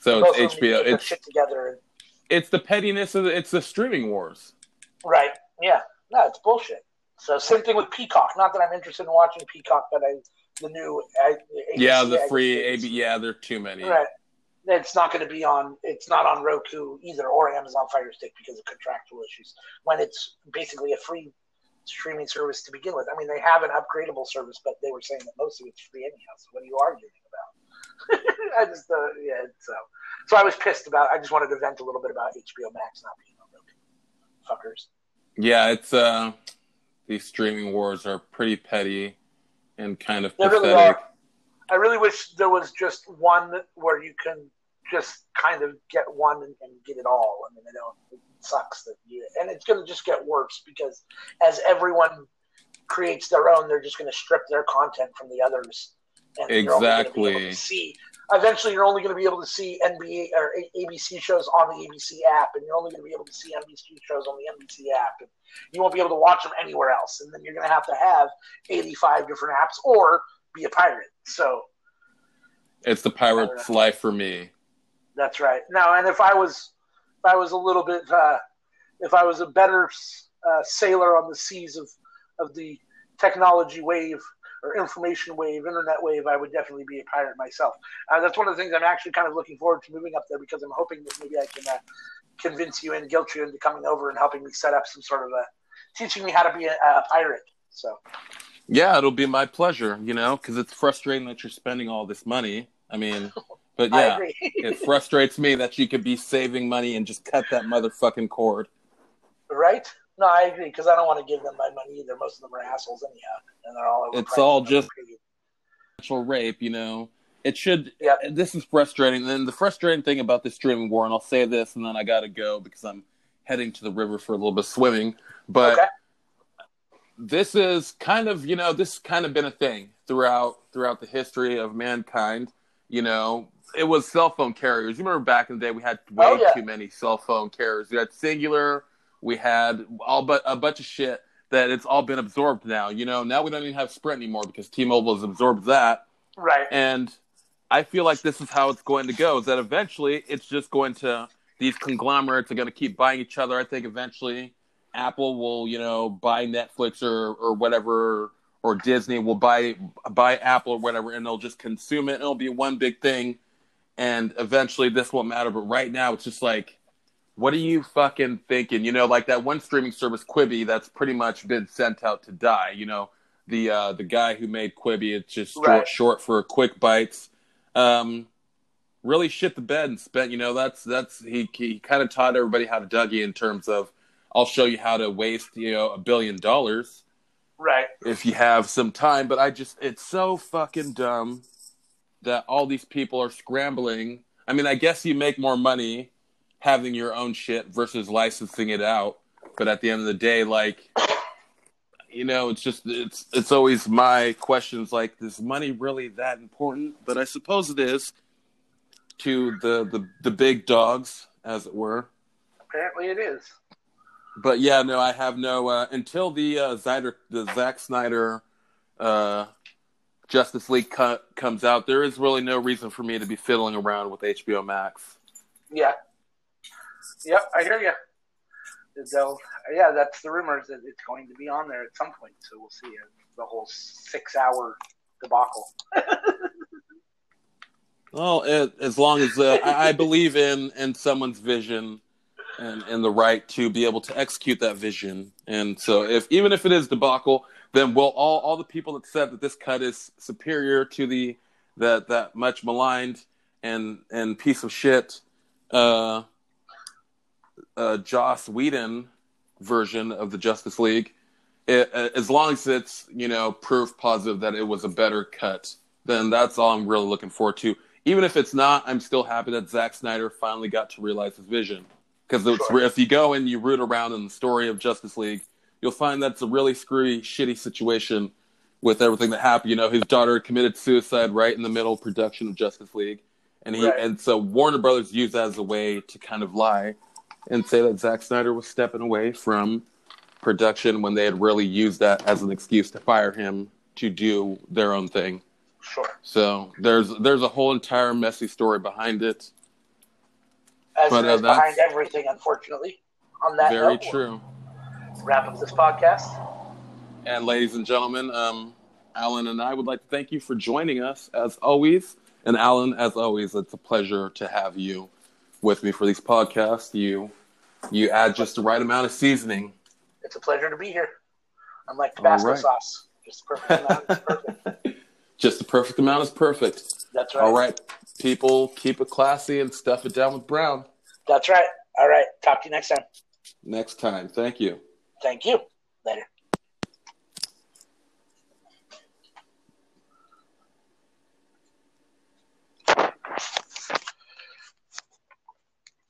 So it's HBO. It's shit together. It's the pettiness of the, it's the streaming wars. Right. Yeah. No, it's bullshit. So same thing with Peacock. Not that I'm interested in watching Peacock, but I the new yeah the free AB yeah there are too many. Right. It's not going to be on. It's not on Roku either or Amazon Fire Stick because of contractual issues. When it's basically a free streaming service to begin with. I mean, they have an upgradable service, but they were saying that most of it's free anyhow. So what are you arguing about? I just, uh, yeah. So, so I was pissed about. I just wanted to vent a little bit about HBO Max not being on Roku. Fuckers. Yeah, it's uh, these streaming wars are pretty petty and kind of they pathetic. Really are. I really wish there was just one where you can just kind of get one and, and get it all. I mean, I don't sucks that you, and it's going to just get worse because as everyone creates their own, they're just going to strip their content from the others. And exactly. see, eventually, you're only going to be able to see NBA or ABC shows on the ABC app, and you're only going to be able to see NBC shows on the NBC app, and you won't be able to watch them anywhere else. And then you're going to have to have 85 different apps or be a pirate. So. It's the pirate's life for me. That's right. Now, and if I was if I was a little bit, uh, if I was a better uh, sailor on the seas of, of the technology wave or information wave, internet wave, I would definitely be a pirate myself. Uh, that's one of the things I'm actually kind of looking forward to moving up there because I'm hoping that maybe I can uh, convince you and guilt you into coming over and helping me set up some sort of a teaching me how to be a, a pirate. So. Yeah, it'll be my pleasure, you know, because it's frustrating that you're spending all this money. I mean, But yeah, it frustrates me that you could be saving money and just cut that motherfucking cord. Right? No, I agree because I don't want to give them my money either. Most of them are assholes anyhow, and they're all. It's all just sexual rape, you know. It should. Yeah. This is frustrating. And then the frustrating thing about this streaming war, and I'll say this, and then I got to go because I'm heading to the river for a little bit of swimming. But okay. this is kind of, you know, this kind of been a thing throughout throughout the history of mankind. You know, it was cell phone carriers. You remember back in the day we had way oh, yeah. too many cell phone carriers. We had Cingular, we had all but a bunch of shit that it's all been absorbed now. You know, now we don't even have Sprint anymore because T-Mobile has absorbed that. Right. And I feel like this is how it's going to go. Is that eventually it's just going to these conglomerates are going to keep buying each other. I think eventually Apple will, you know, buy Netflix or or whatever or Disney will buy buy Apple or whatever, and they'll just consume it. And it'll be one big thing and eventually this won't matter. But right now, it's just like, what are you fucking thinking? You know, like that one streaming service, Quibi, that's pretty much been sent out to die. You know, the uh, the guy who made Quibi, it's just right. short, short for Quick Bites. Um, really shit the bed and spent. You know, that's that's he he kind of taught everybody how to Dougie in terms of I'll show you how to waste you know a billion dollars Right. if you have some time. But I just it's so fucking dumb that all these people are scrambling. I mean, I guess you make more money having your own shit versus licensing it out. But at the end of the day, like you know, it's just it's it's always my questions like, is money really that important? But I suppose it is to the the, the big dogs, as it were. Apparently it is. But yeah, no, I have no uh, until the uh, Zyder, the Zack Snyder uh, Justice League cut comes out. There is really no reason for me to be fiddling around with HBO Max. Yeah. Yep, I hear you. They'll, yeah, that's the rumors that it's going to be on there at some point. So we'll see uh, the whole six-hour debacle. Well, it, as long as uh, I, I believe in in someone's vision and and the right to be able to execute that vision, and so if even if it is debacle, then will all all the people that said that this cut is superior to the that that much maligned and and piece of shit uh, uh, Joss Whedon version of the Justice League, it, uh, as long as it's you know proof positive that it was a better cut, then that's all I'm really looking forward to. Even if it's not, I'm still happy that Zack Snyder finally got to realize his vision. Because Sure. if you go and you root around in the story of Justice League, you'll find that's a really screwy, shitty situation with everything that happened. You know, his daughter committed suicide right in the middle of production of Justice League, and he Right. and so Warner Brothers used that as a way to kind of lie and say that Zack Snyder was stepping away from production when they had really used that as an excuse to fire him to do their own thing. Sure. So there's there's a whole entire messy story behind it. As But, it uh, behind everything, unfortunately. On that Very note, we'll true. wrap up this podcast. And ladies and gentlemen, um, Alan and I would like to thank you for joining us as always. And Alan, as always, it's a pleasure to have you with me for these podcasts. You you add just the right amount of seasoning. It's a pleasure to be here. Unlike All Tabasco right. sauce, just the perfect amount. It's perfect. Just the perfect amount is perfect. That's right. All right, people, keep it classy and stuff it down with brown. That's right. All right. Talk to you next time. Next time, thank you. Thank you. Later.